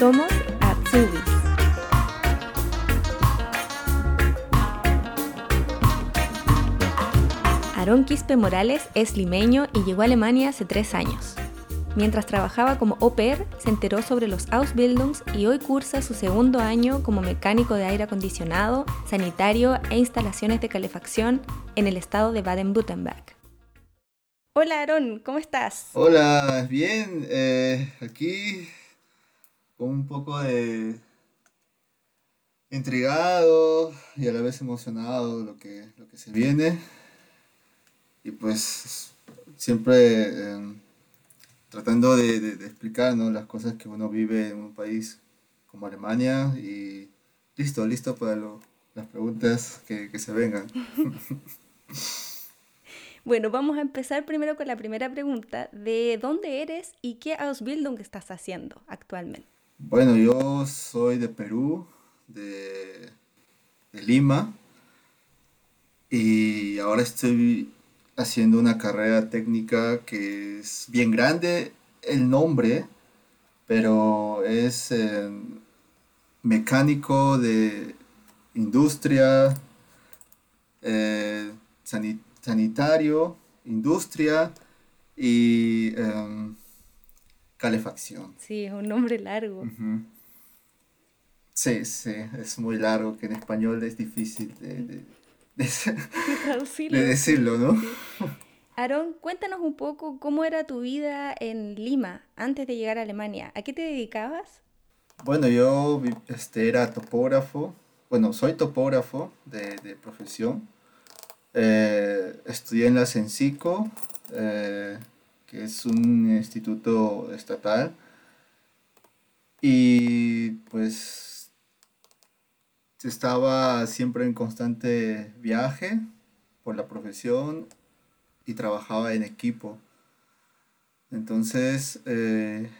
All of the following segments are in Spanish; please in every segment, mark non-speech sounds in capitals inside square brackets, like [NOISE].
Somos Atsubis. Aaron Quispe Morales es limeño y llegó a Alemania hace tres años. Mientras trabajaba como au se enteró sobre los Ausbildungs y hoy cursa su segundo año como mecánico de aire acondicionado, sanitario e instalaciones de calefacción en el estado de Baden-Württemberg. Hola Aaron, ¿cómo estás? Hola, bien, eh, aquí un poco de intrigado y a la vez emocionado lo que, lo que se viene. Y pues siempre... Eh, tratando de, de, explicar ¿no? las cosas que uno vive en un país como Alemania y listo, listo para las preguntas que, que se vengan. [LAUGHS] Bueno, vamos a empezar primero con la primera pregunta. ¿De dónde eres y qué Ausbildung estás haciendo actualmente? Bueno, yo soy de Perú, de, Lima, y ahora estoy haciendo una carrera técnica que es bien grande el nombre, pero es mecánico de industria, eh, sanitario, industria y em, calefacción. Sí, es un nombre largo. Sí, sí, es muy largo, que en español es difícil de de, [LAUGHS] decirlo, ¿no? Aaron, cuéntanos un poco cómo era tu vida en Lima antes de llegar a Alemania. ¿A qué te dedicabas? Bueno, yo este, era topógrafo. Bueno, soy topógrafo de, profesión. Eh, estudié en la CENCICO, eh, que es un instituto estatal. Y pues estaba siempre en constante viaje por la profesión y trabajaba en equipo. Entonces, eh,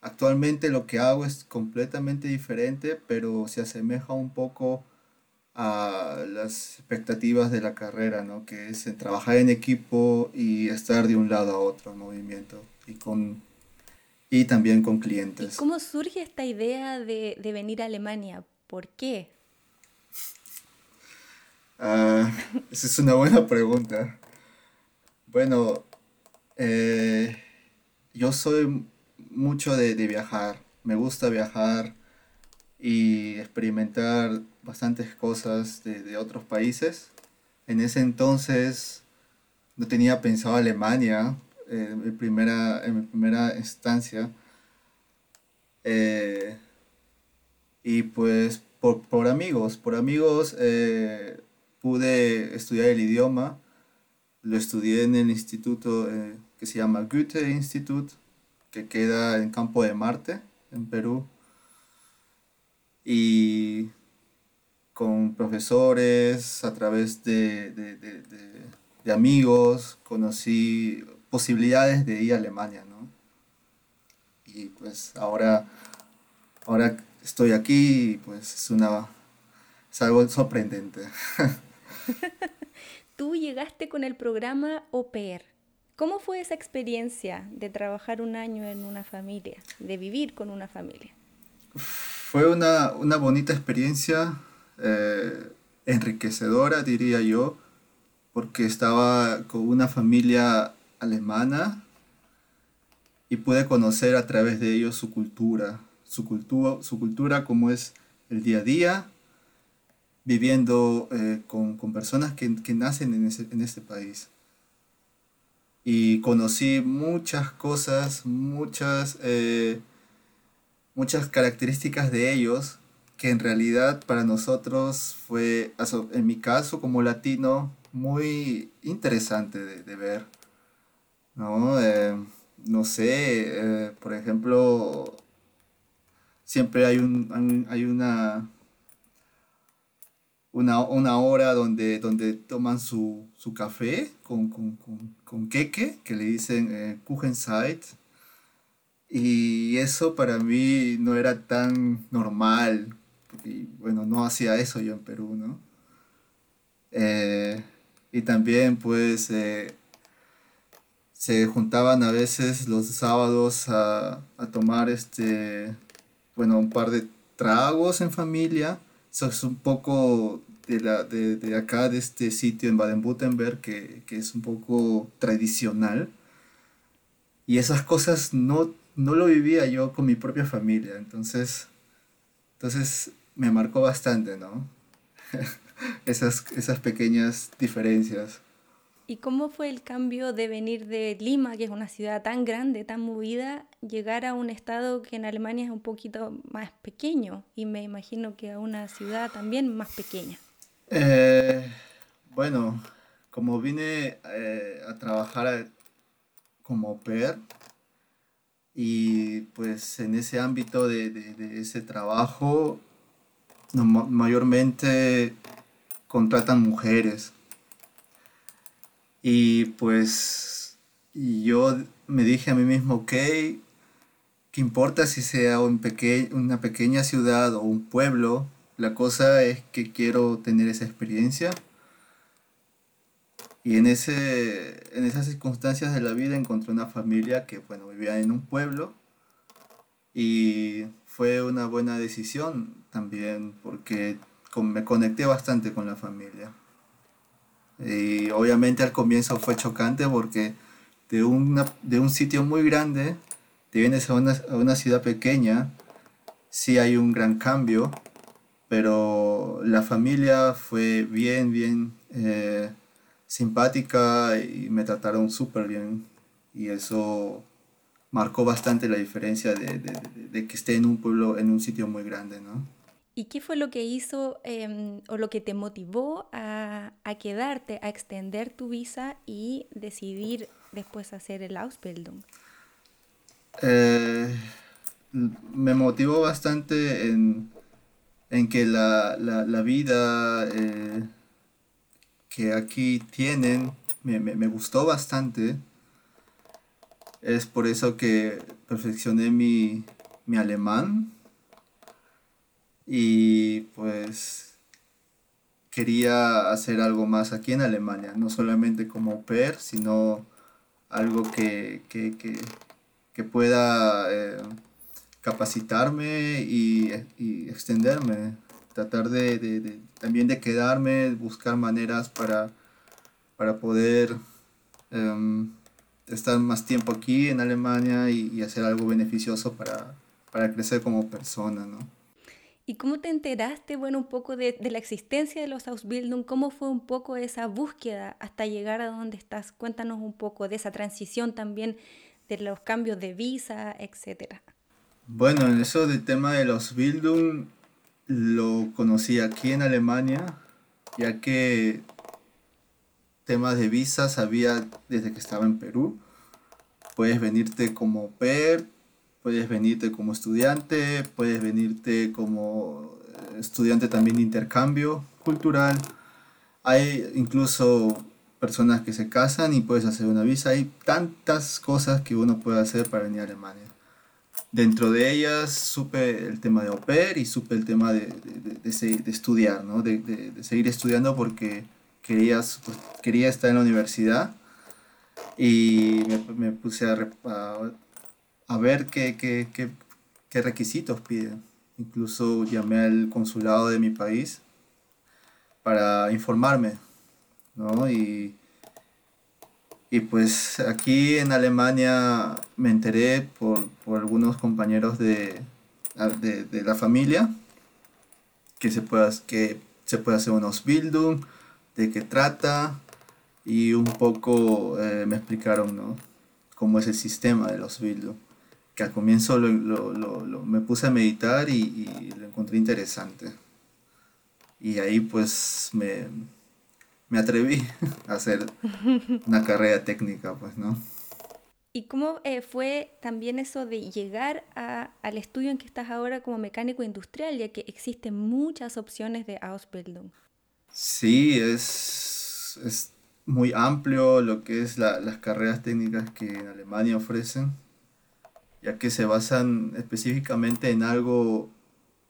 actualmente lo que hago es completamente diferente, pero se asemeja un poco a las expectativas de la carrera, ¿no? que es trabajar en equipo y estar de un lado a otro en movimiento y, con, y también con clientes. ¿Cómo surge esta idea de, de venir a Alemania? ¿Por qué? Ah, esa es una buena pregunta. Bueno, eh, yo soy mucho de, viajar. Me gusta viajar y experimentar bastantes cosas de, otros países. En ese entonces no tenía pensado Alemania eh, en, mi primera, en mi primera instancia. Eh, y pues por, amigos, por amigos pude estudiar el idioma. Lo estudié en el instituto eh, que se llama Goethe Institute, que queda en Campo de Marte, en Perú. Y con profesores, a través de, de, de, de amigos, conocí posibilidades de ir a Alemania, ¿no? Y pues ahora, ahora estoy aquí y pues es, una, es algo sorprendente. [LAUGHS] Tú llegaste con el programa Pair. ¿Cómo fue esa experiencia de trabajar un año en una familia, de vivir con una familia? Fue una, bonita experiencia, eh, enriquecedora, diría yo, porque estaba con una familia alemana y pude conocer a través de ellos su cultura, su cultura, su cultura como es el día a día, viviendo eh, con, personas que, nacen en, ese, en este país. Y conocí muchas cosas, muchas, eh, muchas características de ellos que en realidad para nosotros fue, en mi caso como latino, muy interesante de, ver. ¿no? Eh, no sé, por ejemplo, siempre hay, un, hay una una, hora donde, donde toman su, café con, con, queque, que le dicen eh, Kuchenzeit. Y eso para mí no era tan normal. Y bueno, no hacía eso yo en Perú, ¿no? Eh, y también pues eh, se juntaban a veces los sábados a, a tomar este bueno, un par de tragos en familia. Eso es un poco de, la, de, de acá, de este sitio en Baden-Württemberg, que, que, es un poco tradicional. Y esas cosas no, no lo vivía yo con mi propia familia. Entonces, entonces me marcó bastante, ¿no? [LAUGHS] esas, esas pequeñas diferencias. ¿Y cómo fue el cambio de venir de Lima, que es una ciudad tan grande, tan movida, llegar a un estado que en Alemania es un poquito más pequeño y me imagino que a una ciudad también más pequeña? Eh, bueno, como vine eh, a trabajar como PER y pues en ese ámbito de, de ese trabajo no, mayormente contratan mujeres. Y pues yo me dije a mí mismo, ok, ¿qué importa si sea un una pequeña ciudad o un pueblo? La cosa es que quiero tener esa experiencia. Y en, ese, en esas circunstancias de la vida encontré una familia que, bueno, vivía en un pueblo y fue una buena decisión también porque me conecté bastante con la familia. Y obviamente al comienzo fue chocante porque de, de un sitio muy grande te vienes a una, a una ciudad pequeña, sí hay un gran cambio, pero la familia fue bien, bien eh, simpática y me trataron súper bien. Y eso marcó bastante la diferencia de, de, de, que esté en un pueblo, en un sitio muy grande, ¿no? ¿Y qué fue lo que hizo eh, o lo que te motivó a, quedarte, a extender tu visa y decidir después hacer el Ausbildung? Eh, me motivó bastante en, que la, vida eh, que aquí tienen me, gustó bastante es por eso que perfeccioné mi alemán y pues quería hacer algo más aquí en Alemania, no solamente como PER, sino algo que, que, que, que pueda eh, capacitarme y, y, extenderme, tratar de, de, también de quedarme, buscar maneras para, para poder... Um, estar más tiempo aquí en Alemania y, y hacer algo beneficioso para, para, crecer como persona, ¿no? ¿Y cómo te enteraste, bueno, un poco de, la existencia de los Ausbildung? ¿Cómo fue un poco esa búsqueda hasta llegar a donde estás? Cuéntanos un poco de esa transición también, de los cambios de visa, etcétera. Bueno, en eso del tema de los Bildung lo conocí aquí en Alemania, ya que temas de visas había desde que estaba en Perú. Puedes venirte como PER, puedes venirte como estudiante, puedes venirte como eh, estudiante también de intercambio cultural. Hay incluso personas que se casan y puedes hacer una visa. Hay tantas cosas que uno puede hacer para venir a Alemania. Dentro de ellas supe el tema de au pair y supe el tema de, de, de, de estudiar, ¿no? de, seguir estudiando porque quería, pues, quería estar en la universidad y me, me puse a, a, a ver qué, qué, qué, qué, requisitos piden. Incluso llamé al consulado de mi país para informarme, ¿no? Y, y pues aquí en Alemania me enteré por, por algunos compañeros de, de, de, la familia que se puede, que se puede hacer unos Bildung, de qué trata y un poco eh, me explicaron ¿no? cómo es el sistema de los Bildung. Que al comienzo lo, lo, lo, me puse a meditar y, y, lo encontré interesante. Y ahí pues me, me atreví [LAUGHS] a hacer una carrera técnica, pues, ¿no? ¿Y cómo eh, fue también eso de llegar a, al estudio en que estás ahora como mecánico industrial, ya que existen muchas opciones de Ausbildung? Sí, es, es muy amplio lo que es la, las carreras técnicas que en Alemania ofrecen, ya que se basan específicamente en algo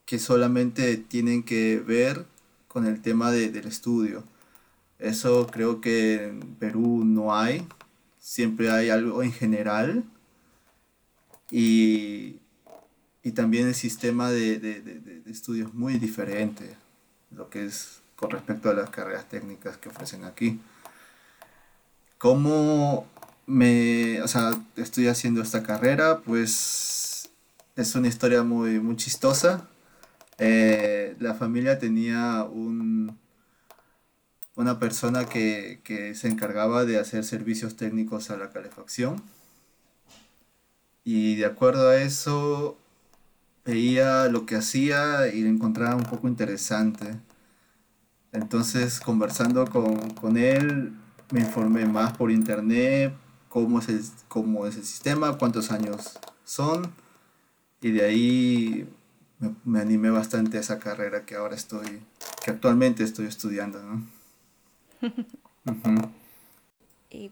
que solamente tienen que ver con el tema de, del estudio. Eso creo que en Perú no hay, siempre hay algo en general y, y también el sistema de, de, de, estudios muy diferente, lo que es con respecto a las carreras técnicas que ofrecen aquí. ¿Cómo me, o sea, estoy haciendo esta carrera? Pues es una historia muy, muy chistosa. Eh, la familia tenía un, una persona que, que se encargaba de hacer servicios técnicos a la calefacción. Y de acuerdo a eso, veía lo que hacía y lo encontraba un poco interesante. Entonces, conversando con, él, me informé más por internet, cómo es, el, cómo es el sistema, cuántos años son, y de ahí me, animé bastante a esa carrera que ahora estoy, que actualmente estoy estudiando. [LAUGHS]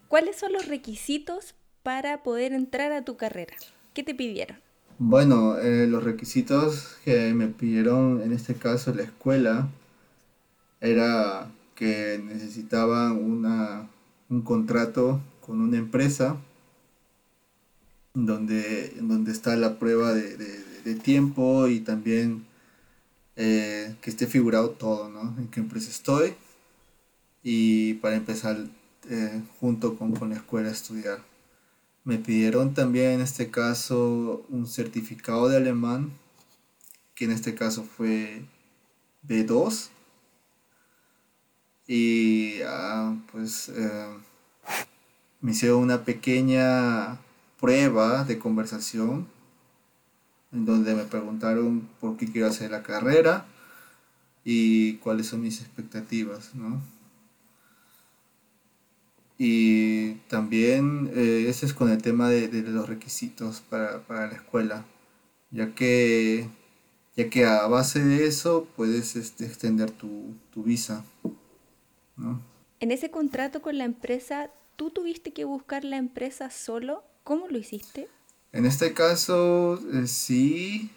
¿Cuáles son los requisitos para poder entrar a tu carrera? ¿Qué te pidieron? Bueno, eh, los requisitos que me pidieron en este caso la escuela era que necesitaban una, un contrato con una empresa donde, donde está la prueba de, tiempo y también eh, que esté figurado todo, ¿no? En qué empresa estoy y para empezar eh, junto con, con la escuela a estudiar. Me pidieron también en este caso un certificado de alemán, que en este caso fue B2. Y ah, pues eh, me hicieron una pequeña prueba de conversación en donde me preguntaron por qué quiero hacer la carrera y cuáles son mis expectativas, ¿no? Y también eh, ese es con el tema de, los requisitos para, la escuela, ya que, ya que a base de eso puedes este, extender tu, visa. En ese contrato con la empresa, ¿tú tuviste que buscar la empresa solo? ¿Cómo lo hiciste? En este caso, eh, sí.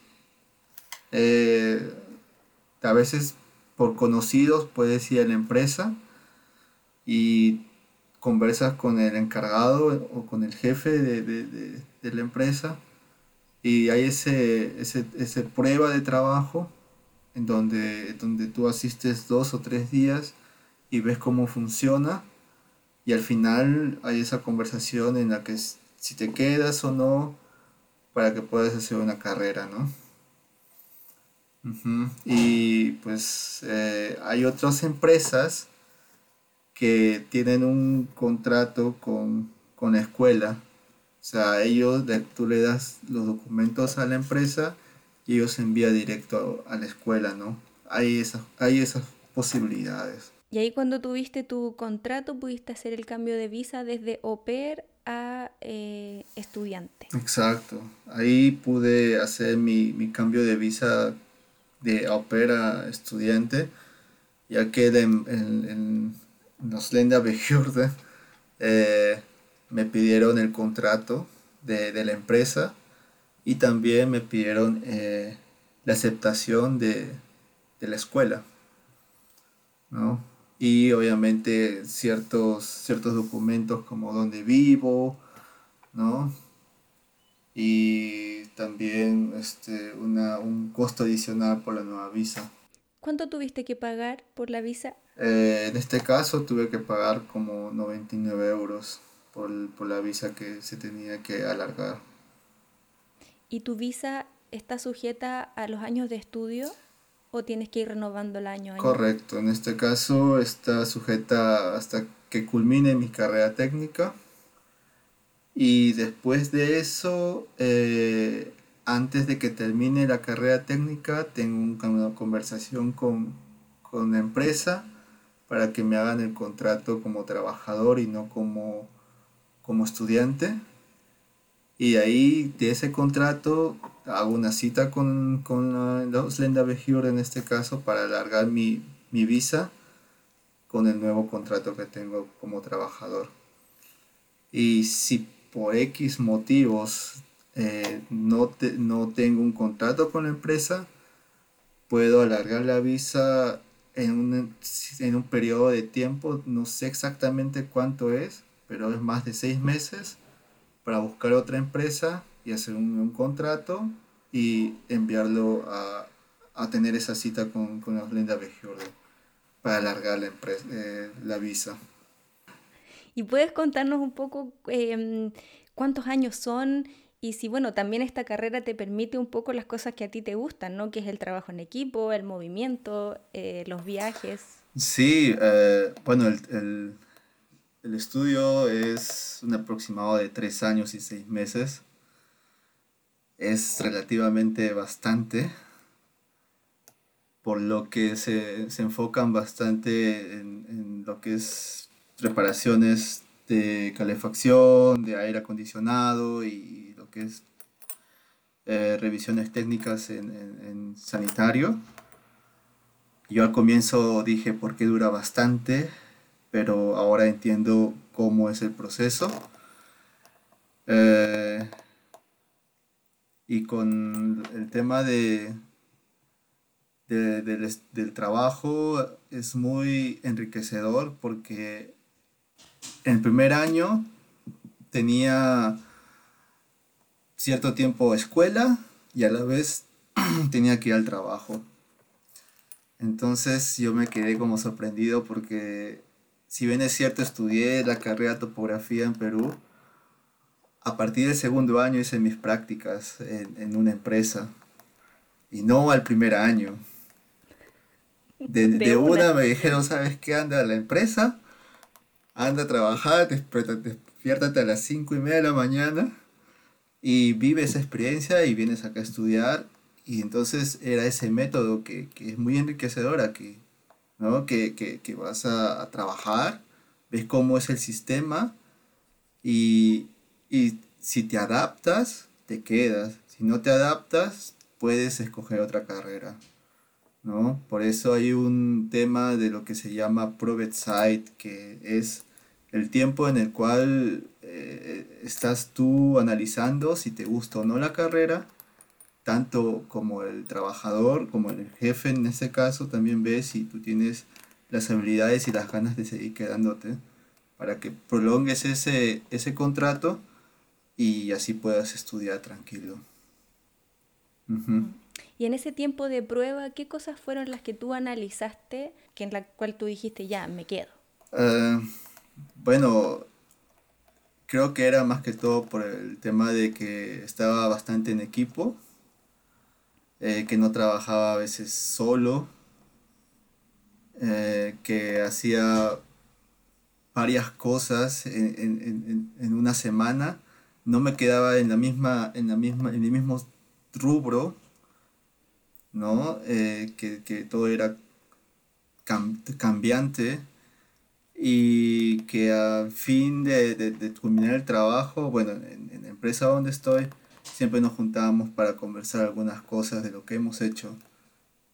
Eh, a veces por conocidos puedes ir a la empresa y conversas con el encargado o con el jefe de, la empresa y hay ese, ese, prueba de trabajo en donde tú asistes dos o tres días y ves cómo funciona y al final hay esa conversación en la que si te quedas o no para que puedas hacer una carrera, ¿no? Y pues eh, hay otras empresas que tienen un contrato con, la escuela. O sea, ellos, tú le das los documentos a la empresa y ellos envían directo a, la escuela, ¿no? Hay esas, hay esas posibilidades. Y ahí cuando tuviste tu contrato pudiste hacer el cambio de visa desde au pair a eh, estudiante. Exacto. Ahí pude hacer mi, cambio de visa de au pair a estudiante, ya que en, Lenda Behörde eh, me pidieron el contrato de, la empresa y también me pidieron eh, la aceptación de, la escuela. Y obviamente ciertos, ciertos documentos como dónde vivo, ¿no? Y también este, una, un costo adicional por la nueva visa. ¿Cuánto tuviste que pagar por la visa? Eh, en este caso tuve que pagar como 99 euros por, la visa que se tenía que alargar. ¿Y tu visa está sujeta a los años de estudio o tienes que ir renovando el año? Correcto, en este caso está sujeta hasta que culmine mi carrera técnica. Y después de eso, eh, antes de que termine la carrera técnica, tengo una conversación con, la empresa para que me hagan el contrato como trabajador y no como, como estudiante. Y ahí de ese contrato hago una cita con, con los Lenda en este caso para alargar mi, mi visa con el nuevo contrato que tengo como trabajador. Y si por X motivos eh, no, no tengo un contrato con la empresa, puedo alargar la visa en un, en un periodo de tiempo, no sé exactamente cuánto es, pero es más de seis meses para buscar otra empresa y hacer un, contrato y enviarlo a, a tener esa cita con, con la Linda Bejordo para alargar la, eh, la visa. ¿Y puedes contarnos un poco em, cuántos años son y si, bueno, también esta carrera te permite un poco las cosas que a ti te gustan, ¿no? Que es el trabajo en equipo, el movimiento, eh, los viajes. Sí, eh, bueno, el, el, el, estudio es un aproximado de tres años y seis meses. Es relativamente bastante, por lo que se, se enfocan bastante en, en lo que es reparaciones de calefacción, de aire acondicionado y lo que es eh, revisiones técnicas en, en, sanitario. Yo al comienzo dije por qué dura bastante, pero ahora entiendo cómo es el proceso. Eh, y con el tema de, de, del, del trabajo es muy enriquecedor porque en el primer año tenía cierto tiempo escuela y a la vez [CLEARS THROAT] tenía que ir al trabajo. Entonces yo me quedé como sorprendido porque si bien es cierto estudié la carrera de topografía en Perú, a partir del segundo año hice mis prácticas en, en una empresa y no al primer año. De, de, una. una me dijeron, ¿sabes qué? Anda a la empresa anda a trabajar, despiértate a las 5 y media de la mañana y vive esa experiencia y vienes acá a estudiar. Y entonces era ese método que, que es muy enriquecedor aquí, ¿no? Que, que, que vas a, a, trabajar, ves cómo es el sistema y, y si te adaptas, te quedas. Si no te adaptas, puedes escoger otra carrera. ¿no? Por eso hay un tema de lo que se llama Proved Site, que es el tiempo en el cual eh, estás tú analizando si te gusta o no la carrera, tanto como el trabajador, como el jefe en este caso, también ves si tú tienes las habilidades y las ganas de seguir quedándote para que prolongues ese, ese contrato y así puedas estudiar tranquilo. Y en ese tiempo de prueba, ¿qué cosas fueron las que tú analizaste que en la cual tú dijiste, ya, me quedo? Uh, bueno, creo que era más que todo por el tema de que estaba bastante en equipo, eh, que no trabajaba a veces solo, eh, que hacía varias cosas en, en, en, una semana, no me quedaba en la misma, en la misma, en el mismo rubro ¿no? Eh, que, que, todo era cambiante y que a fin de, de, de, culminar el trabajo, bueno, en, en, la empresa donde estoy, siempre nos juntábamos para conversar algunas cosas de lo que hemos hecho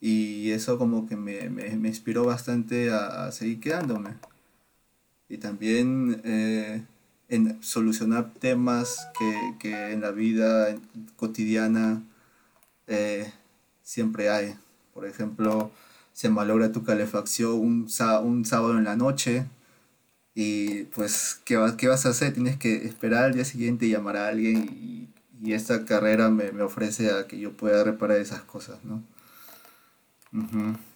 y eso como que me, me, me inspiró bastante a, a, seguir quedándome y también eh, en solucionar temas que, que, en la vida cotidiana eh, siempre hay. Por ejemplo, se malogra tu calefacción un, un sábado en la noche y pues, ¿qué, ¿qué, vas a hacer? Tienes que esperar al día siguiente y llamar a alguien y, esta carrera me, me, ofrece a que yo pueda reparar esas cosas, ¿no? Uh.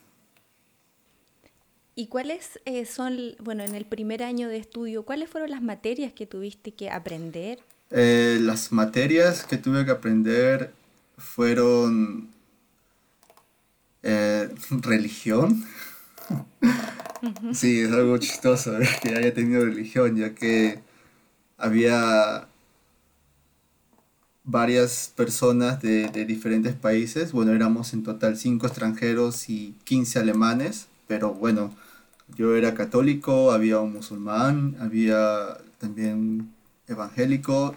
¿Y cuáles eh, son, bueno, en el primer año de estudio, cuáles fueron las materias que tuviste que aprender? Eh, las materias que tuve que aprender fueron eh, [LAUGHS] religión. sí, es algo chistoso que haya tenido religión, ya que había varias personas de, de, diferentes países. Bueno, éramos en total cinco extranjeros y 15 alemanes, pero bueno, yo era católico, había un musulmán, había también evangélico,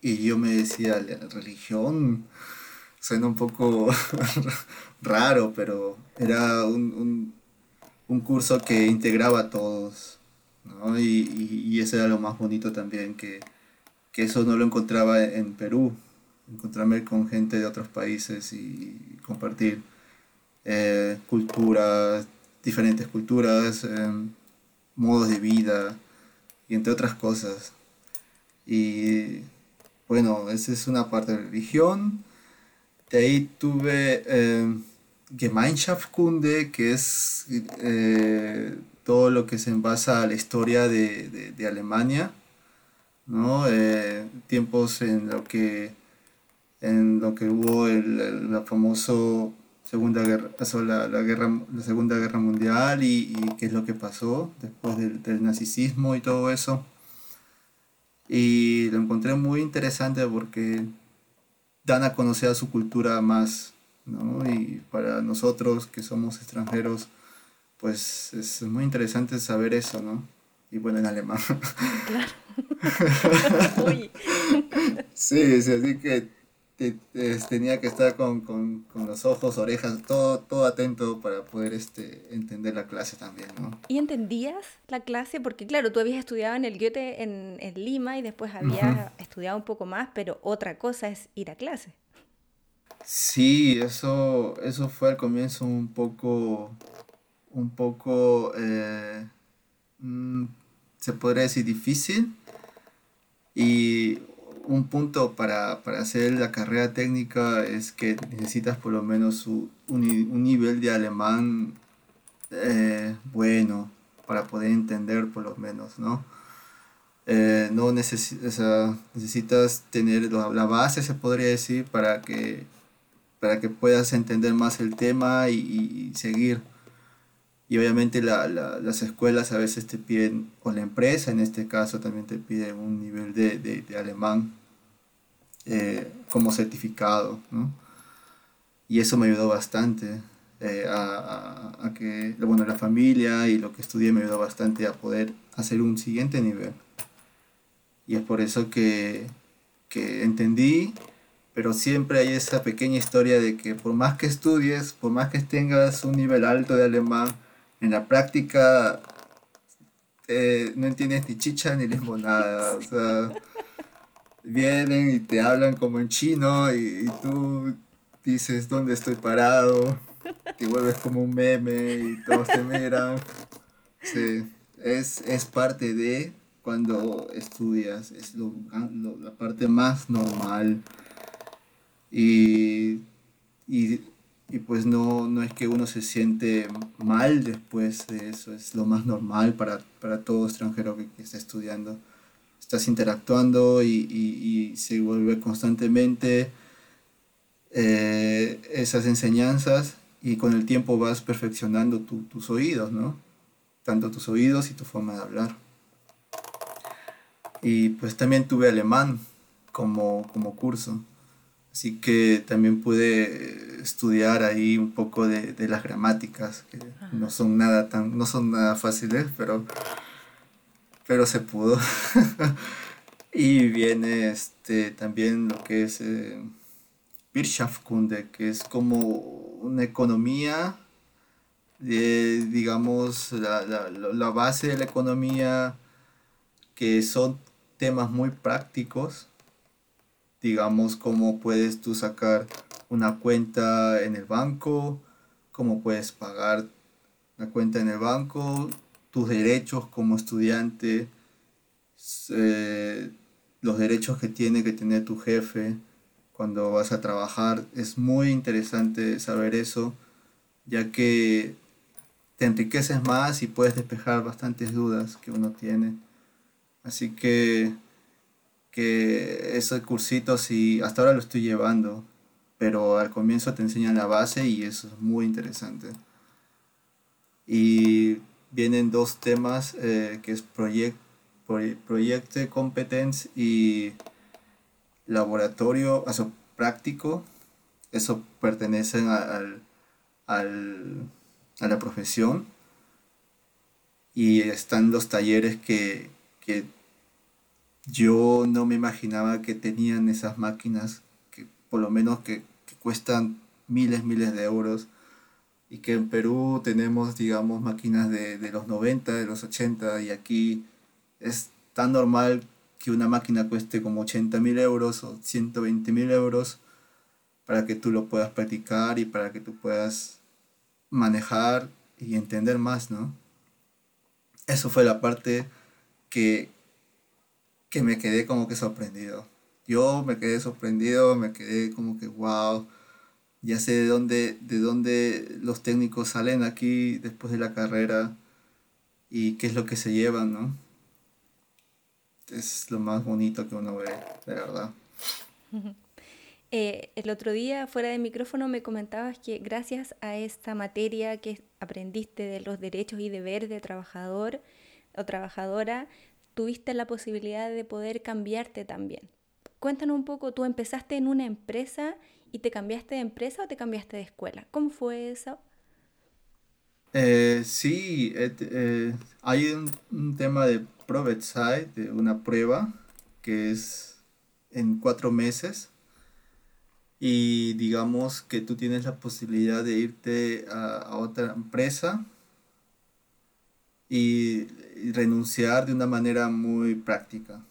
y yo me decía, religión suena un poco [LAUGHS] raro, pero era un, un, curso que integraba a todos, y, y, eso era lo más bonito también, que, que eso no lo encontraba en Perú, encontrarme con gente de otros países y compartir eh, culturas, diferentes culturas, eh, modos de vida y entre otras cosas. Y bueno, esa es una parte de religión De ahí tuve eh, Gemeinschaftskunde, que es eh, todo lo que se envasa a la historia de, de, Alemania, ¿no? Eh, tiempos en lo que en lo que hubo el, la famoso segunda guerra pasó la, la, guerra la segunda guerra mundial y, y, qué es lo que pasó después del, del nazismo y todo eso y lo encontré muy interesante porque dan a conocer a su cultura más, ¿no? Y para nosotros que somos extranjeros, pues es muy interesante saber eso, ¿no? Y bueno, en alemán. Claro. [LAUGHS] [LAUGHS] sí, sí, así que tenía que estar con, con, con, los ojos, orejas, todo, todo atento para poder este, entender la clase también, ¿no? ¿Y entendías la clase? Porque claro, tú habías estudiado en el Goethe en, en Lima y después habías estudiado un poco más, pero otra cosa es ir a clase. Sí, eso, eso fue al comienzo un poco, un poco, eh, mm, se podría decir difícil. Y un punto para, hacer la carrera técnica es que necesitas por lo menos un, nivel de alemán eh, bueno para poder entender por lo menos, ¿no? Eh, no necesitas tener la, base, se podría decir, para que, para que puedas entender más el tema y seguir. Y obviamente la, la, las escuelas a veces te piden, o la empresa en este caso también te pide un nivel de, de, de alemán eh, como certificado, ¿no? Y eso me ayudó bastante eh, a, a, a, que, bueno, la familia y lo que estudié me ayudó bastante a poder hacer un siguiente nivel. Y es por eso que, que entendí pero siempre hay esa pequeña historia de que por más que estudies, por más que tengas un nivel alto de alemán, en la práctica eh, no entiendes ni chicha ni limonada. O sea, vienen y te hablan como en chino y, tú dices dónde estoy parado, te vuelves como un meme y todos te miran. Sí, es, es parte de cuando estudias, es lo, la parte más normal. Y, y y pues no, no es que uno se siente mal después de eso, es lo más normal para, todo extranjero que, está estudiando. Estás interactuando y, se vuelve constantemente eh, esas enseñanzas y con el tiempo vas perfeccionando tus oídos, ¿no? Tanto tus oídos y tu forma de hablar. Y pues también tuve alemán como, como curso. Así que también pude estudiar ahí un poco de, de las gramáticas, que no son nada tan, no son nada fáciles, pero, pero se pudo. [LAUGHS] y viene este, también lo que es eh, Wirtschaftskunde, que es como una economía, de, digamos, la, la, la base de la economía, que son temas muy prácticos digamos, cómo puedes tú sacar una cuenta en el banco, cómo puedes pagar la cuenta en el banco, tus derechos como estudiante, eh, los derechos que tiene que tener tu jefe cuando vas a trabajar. Es muy interesante saber eso, ya que te enriqueces más y puedes despejar bastantes dudas que uno tiene. Así que que esos cursitos y hasta ahora lo estoy llevando, pero al comienzo te enseñan la base y eso es muy interesante. Y vienen dos temas eh, que es proyecto proyecto competence y laboratorio eso, práctico. Eso pertenecen al, al, a la profesión. Y están los talleres que, que yo no me imaginaba que tenían esas máquinas que por lo menos que, cuestan miles, miles de euros y que en Perú tenemos, digamos, máquinas de, los 90, de los 80 y aquí es tan normal que una máquina cueste como 80 mil euros o 120 mil euros para que tú lo puedas practicar y para que tú puedas manejar y entender más, ¿no? Eso fue la parte que, que me quedé como que sorprendido. Yo me quedé sorprendido, me quedé como que wow. ya sé de dónde, de dónde los técnicos salen aquí después de la carrera y qué es lo que se llevan, ¿no? Es lo más bonito que uno ve, de verdad. [LAUGHS] Eh, el otro día, fuera de micrófono, me comentabas que gracias a esta materia que aprendiste de los derechos y deberes de trabajador o trabajadora, tuviste la posibilidad de poder cambiarte también. Cuéntanos un poco, tú empezaste en una empresa y te cambiaste de empresa o te cambiaste de escuela. ¿Cómo fue eso? Eh, sí, eh, hay un, tema de Side, de una prueba que es en cuatro meses y digamos que tú tienes la posibilidad de irte a, otra empresa y renunciar de una manera muy práctica.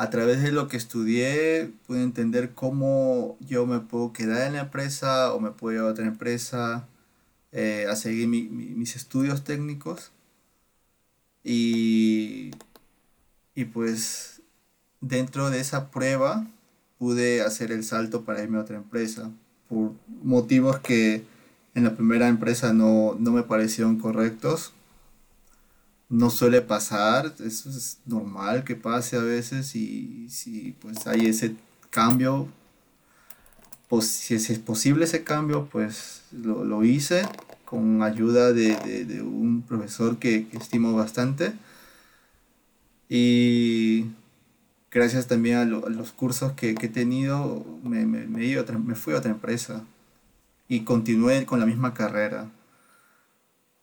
a través de lo que estudié pude entender cómo yo me puedo quedar en la empresa o me puedo ir a otra empresa eh, a seguir mis estudios técnicos y, y pues dentro de esa prueba pude hacer el salto para irme a otra empresa por motivos que en la primera empresa no, no me parecieron correctos. No suele pasar, eso es normal que pase a veces y si pues hay ese cambio, pues si es posible ese cambio, pues lo, hice con ayuda de, un profesor que, estimo bastante. Y gracias también a, los cursos que, he tenido me, me, me fui a otra empresa y continué con la misma carrera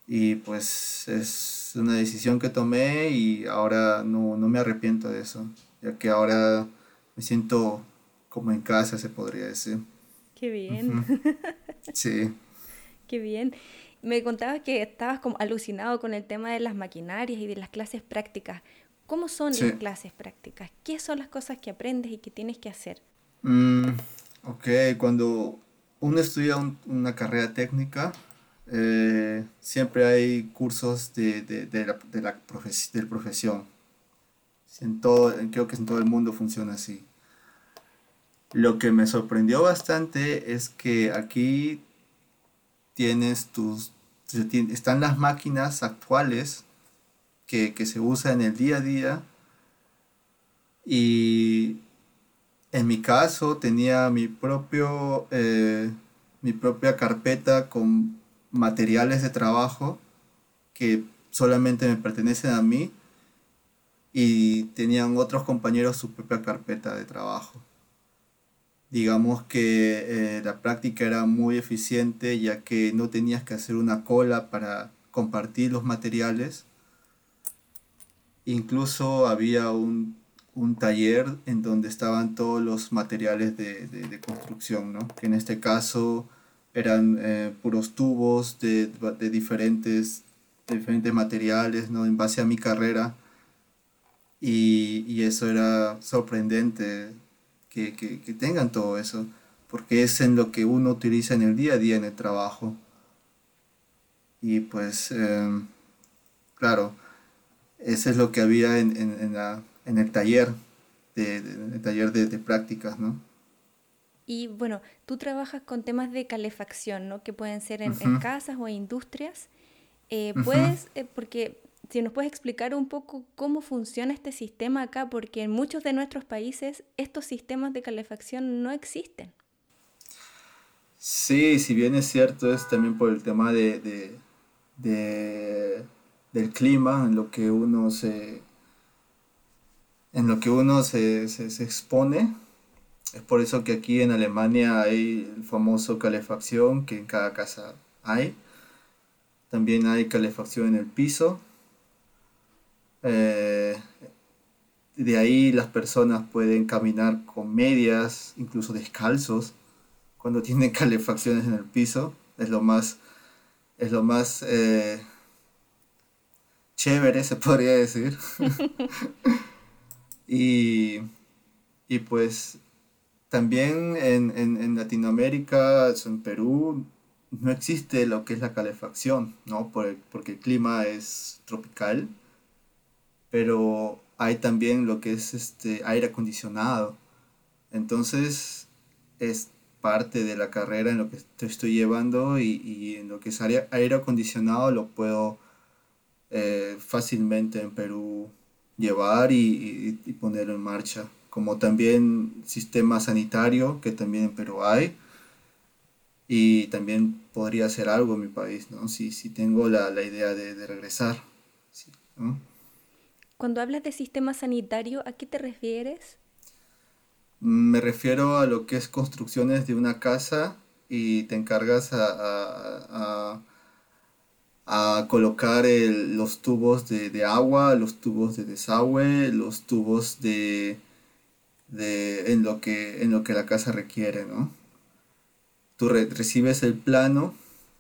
y pues es una decisión que tomé y ahora no, me arrepiento de eso, ya que ahora me siento como en casa, se podría decir. Qué bien. [LAUGHS] Sí. Qué bien. Me contabas que estabas como alucinado con el tema de las maquinarias y de las clases prácticas. ¿Cómo son las clases prácticas? ¿Qué son las cosas que aprendes y que tienes que hacer? Mm, ok, cuando uno estudia una carrera técnica, eh, siempre hay cursos de, la profesión. En todo, creo que en todo el mundo funciona así. Lo que me sorprendió bastante es que aquí tienes tus, están las máquinas actuales que, que, se usan en el día a día y en mi caso tenía mi propio eh, mi propia carpeta con materiales de trabajo que solamente me pertenecen a mí y tenían otros compañeros su propia carpeta de trabajo. Digamos que eh, la práctica era muy eficiente ya que no tenías que hacer una cola para compartir los materiales. Incluso había un, taller en donde estaban todos los materiales de, de construcción, ¿no? que en este caso eran eh, puros tubos de, de, diferentes, diferentes materiales, ¿no? En base a mi carrera. Y, y eso era sorprendente que, que, que, tengan todo eso, porque es en lo que uno utiliza en el día a día en el trabajo. Y pues, em, claro, eso es lo que había en, en, la, en el taller, de, en el taller de, de prácticas, ¿no? Y bueno, tú trabajas con temas de calefacción, ¿no? Que pueden ser en, casas o en industrias. Eh, puedes, eh, porque si nos puedes explicar un poco cómo funciona este sistema acá, porque en muchos de nuestros países estos sistemas de calefacción no existen. Sí, si bien es cierto, es también por el tema de, de, del clima, en lo que uno se, en lo que uno se, se, expone es por eso que aquí en Alemania hay el famoso calefacción que en cada casa hay. También hay calefacción en el piso. Eh, de ahí las personas pueden caminar con medias, incluso descalzos, cuando tienen [LAUGHS] calefacciones en el piso. Es lo más, es lo más eh, chévere, se podría decir. [LAUGHS] y, y pues también en, en, Latinoamérica, en Perú, no existe lo que es la calefacción, ¿no? porque el clima es tropical, pero hay también lo que es este aire acondicionado. Entonces, es parte de la carrera en lo que estoy llevando y, en lo que es aire, acondicionado lo puedo eh, fácilmente en Perú llevar y, y, ponerlo en marcha. Como también sistema sanitario, que también en Perú hay. Y también podría hacer algo en mi país, ¿no? Si, si tengo la, la idea de, de regresar. Cuando hablas de sistema sanitario, ¿a qué te refieres? Me refiero a lo que es construcciones de una casa y te encargas a, a, colocar los tubos de, agua, los tubos de desagüe, los tubos de, de en, lo que, en lo que la casa requiere, ¿no? Tú recibes el plano,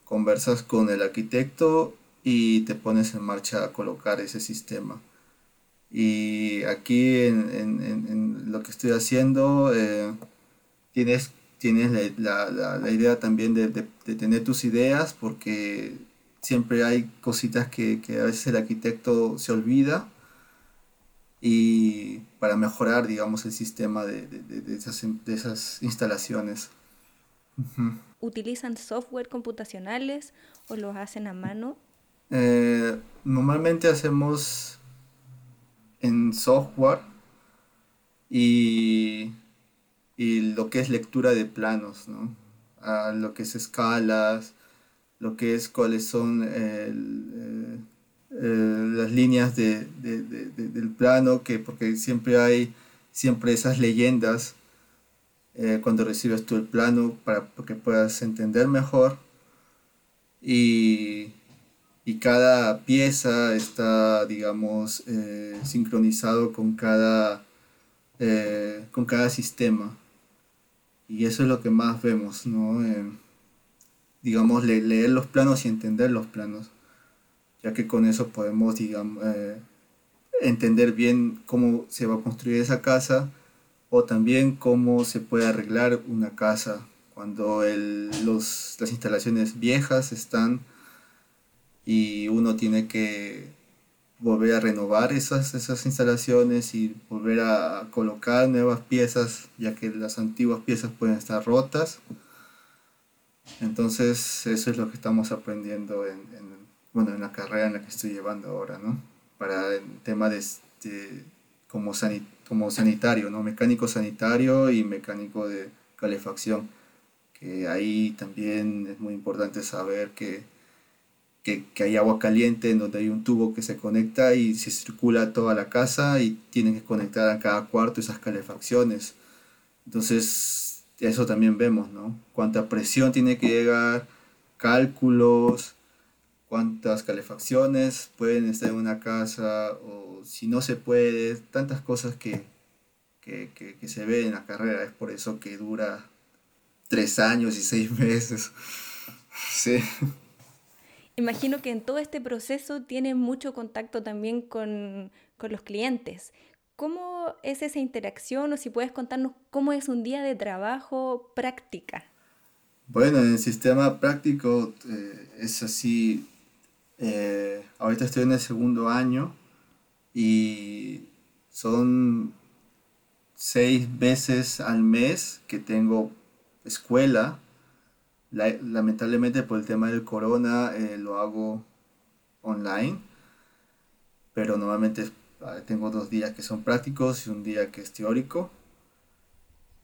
conversas con el arquitecto y te pones en marcha a colocar ese sistema. Y aquí en, lo que estoy haciendo, eh, tienes, tienes la, la, idea también de, de, tener tus ideas, porque siempre hay cositas que, que, a veces el arquitecto se olvida. Y para mejorar, digamos, el sistema de, de esas, esas, instalaciones. ¿Utilizan software computacionales o los hacen a mano? Eh, normalmente hacemos en software y, y, lo que es lectura de planos, ¿no? lo que es escalas, lo que es cuáles son eh, las líneas de, de, de, del plano, que porque siempre hay siempre esas leyendas eh, cuando recibes tú el plano para que puedas entender mejor y y cada pieza está, digamos, eh, sincronizado con cada, eh, con cada sistema. Y eso es lo que más vemos, ¿no? Eh, digamos, leer los planos y entender los planos, ya que con eso podemos, digamos, entender bien cómo se va a construir esa casa o también cómo se puede arreglar una casa cuando el, los, las instalaciones viejas están y uno tiene que volver a renovar esas, esas instalaciones y volver a colocar nuevas piezas, ya que las antiguas piezas pueden estar rotas. Entonces eso es lo que estamos aprendiendo en, bueno, en la carrera en la que estoy llevando ahora, ¿no? Para el tema de, como, como sanitario, ¿no? Mecánico sanitario y mecánico de calefacción, que ahí también es muy importante saber que que, que, hay agua caliente en donde hay un tubo que se conecta y se circula toda la casa y tienen que conectar a cada cuarto esas calefacciones. Entonces, eso también vemos, ¿no? Cuánta presión tiene que llegar, cálculos, cuántas calefacciones pueden estar en una casa o si no se puede, tantas cosas que, que, que, se ve en la carrera. Es por eso que dura tres años y seis [LAUGHS] meses. Sí. Imagino que en todo este proceso tiene mucho contacto también con, con, los clientes. ¿Cómo es esa interacción o si puedes contarnos cómo es un día de trabajo práctica? Bueno, en el sistema práctico eh, es así. Eh, ahorita estoy en el segundo año y son seis veces al mes que tengo escuela lamentablemente por el tema del corona eh, lo hago online, pero normalmente tengo dos días que son prácticos y un día que es teórico.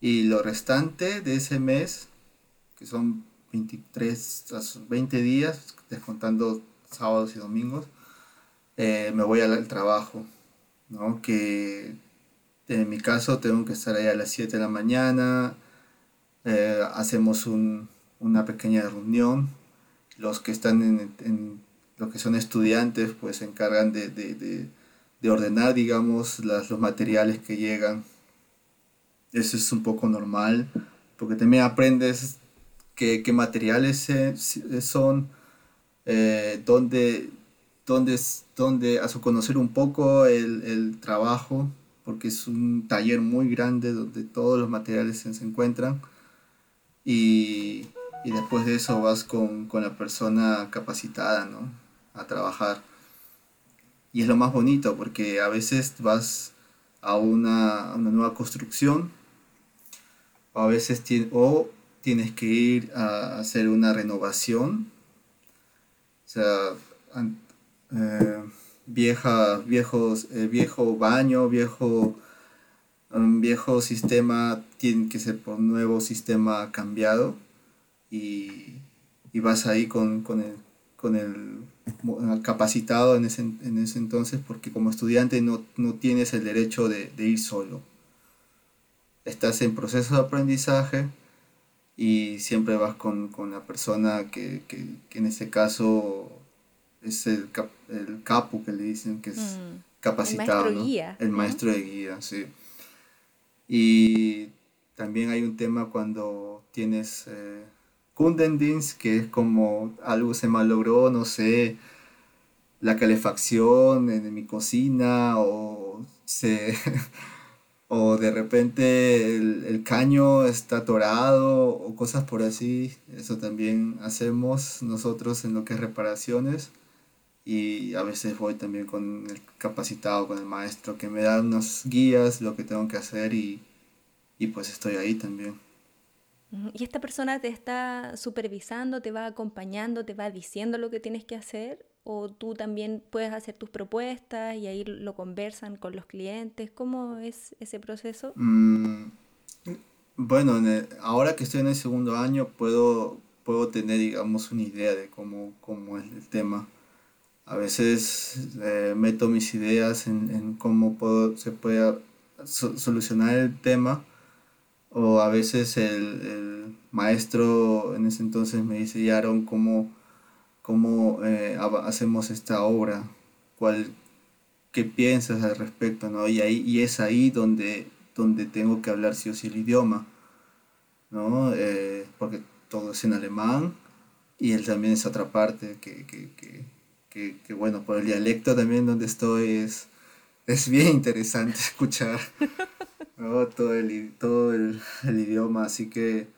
Y lo restante de ese mes, que son 23, 20 días, descontando sábados y domingos, eh, me voy al, trabajo, ¿no? Que en mi caso tengo que estar ahí a las 7 de la mañana, eh, hacemos un, una pequeña reunión. Los que están en, en los que son estudiantes pues se encargan de, de, de, de ordenar, digamos, las, los materiales que llegan. Eso es un poco normal, porque también aprendes qué, qué materiales son, eh, dónde, dónde, dónde, a su conocer un poco el, el, trabajo, porque es un taller muy grande donde todos los materiales se, se encuentran. Y, y después de eso vas con, con, la persona capacitada, ¿no? A trabajar. Y es lo más bonito porque a veces vas a una, una nueva construcción o a veces o tienes que ir a hacer una renovación. O sea, eh, vieja, viejos, eh, viejo baño, viejo, un viejo sistema tiene que ser por nuevo sistema cambiado y, vas ahí con, el, con el capacitado en ese, en ese entonces porque como estudiante no, tienes el derecho de, ir solo. Estás en proceso de aprendizaje y siempre vas con, la persona que, en este caso es el, el capo que le dicen que es mm, capacitado. El maestro guía. El maestro de guía, sí. Y también hay un tema cuando tienes eh, Kundendins, que es como algo se malogró, no sé, la calefacción en mi cocina o se [LAUGHS] o de repente el, caño está atorado o cosas por así. Eso también hacemos nosotros en lo que es reparaciones. Y a veces voy también con el capacitado, con el maestro, que me da unas guías, lo que tengo que hacer y, y pues estoy ahí también. ¿Y esta persona te está supervisando, te va acompañando, te va diciendo lo que tienes que hacer? o tú también puedes hacer tus propuestas y ahí lo conversan con los clientes. ¿Cómo es ese proceso? Mm, bueno, ahora que estoy en el segundo año puedo, puedo tener, digamos, una idea de cómo, cómo es el tema. A veces eh, meto mis ideas en, cómo puedo, se puede solucionar el tema o a veces el, el, maestro en ese entonces me dice, Yaron, ¿cómo cómo eh, hacemos esta obra, cuál, qué piensas al respecto, ¿no? Y, ahí, y es ahí donde, donde tengo que hablar sí o sí el idioma, ¿no? Eh, porque todo es en alemán y él también es otra parte que, que, que, que, bueno, por el dialecto también donde estoy es, es bien interesante [LAUGHS] escuchar todo, el, todo el, el idioma, así que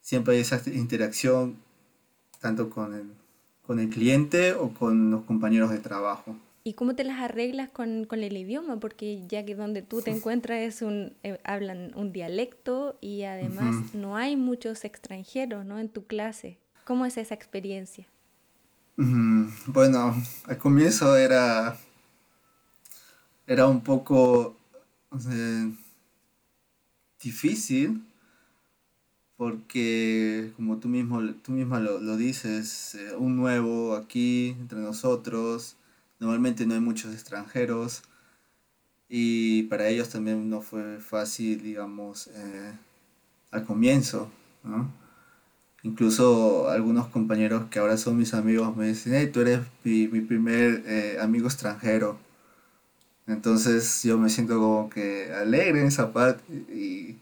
siempre hay esa interacción tanto con el con el cliente o con los compañeros de trabajo. ¿Y cómo te las arreglas con, con el idioma? Porque ya que donde tú te encuentras es un, eh, hablan un dialecto y además no hay muchos extranjeros ¿no? en tu clase. ¿Cómo es esa experiencia? Bueno, al comienzo era, era un poco difícil porque como tú mismo tú misma lo, lo dices, eh, un nuevo aquí entre nosotros, normalmente no hay muchos extranjeros y para ellos también no fue fácil, digamos, eh, al comienzo. Incluso algunos compañeros que ahora son mis amigos me dicen, hey, tú eres mi, mi primer eh, amigo extranjero. Entonces yo me siento como que alegre en esa parte y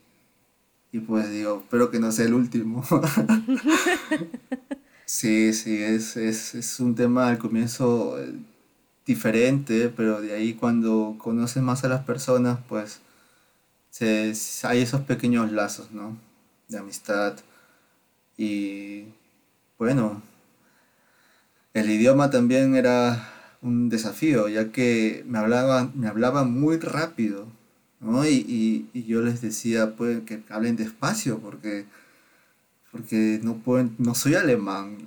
y pues digo, espero que no sea el último. [LAUGHS] sí, sí, es, es, es, un tema al comienzo eh, diferente, pero de ahí cuando conoces más a las personas, pues se, hay esos pequeños lazos, ¿no? De amistad. Y bueno, el idioma también era un desafío, ya que me hablaban, me hablaban muy rápido ¿no? Y, y, yo les decía pues, que hablen despacio porque, porque no, pueden, no soy alemán,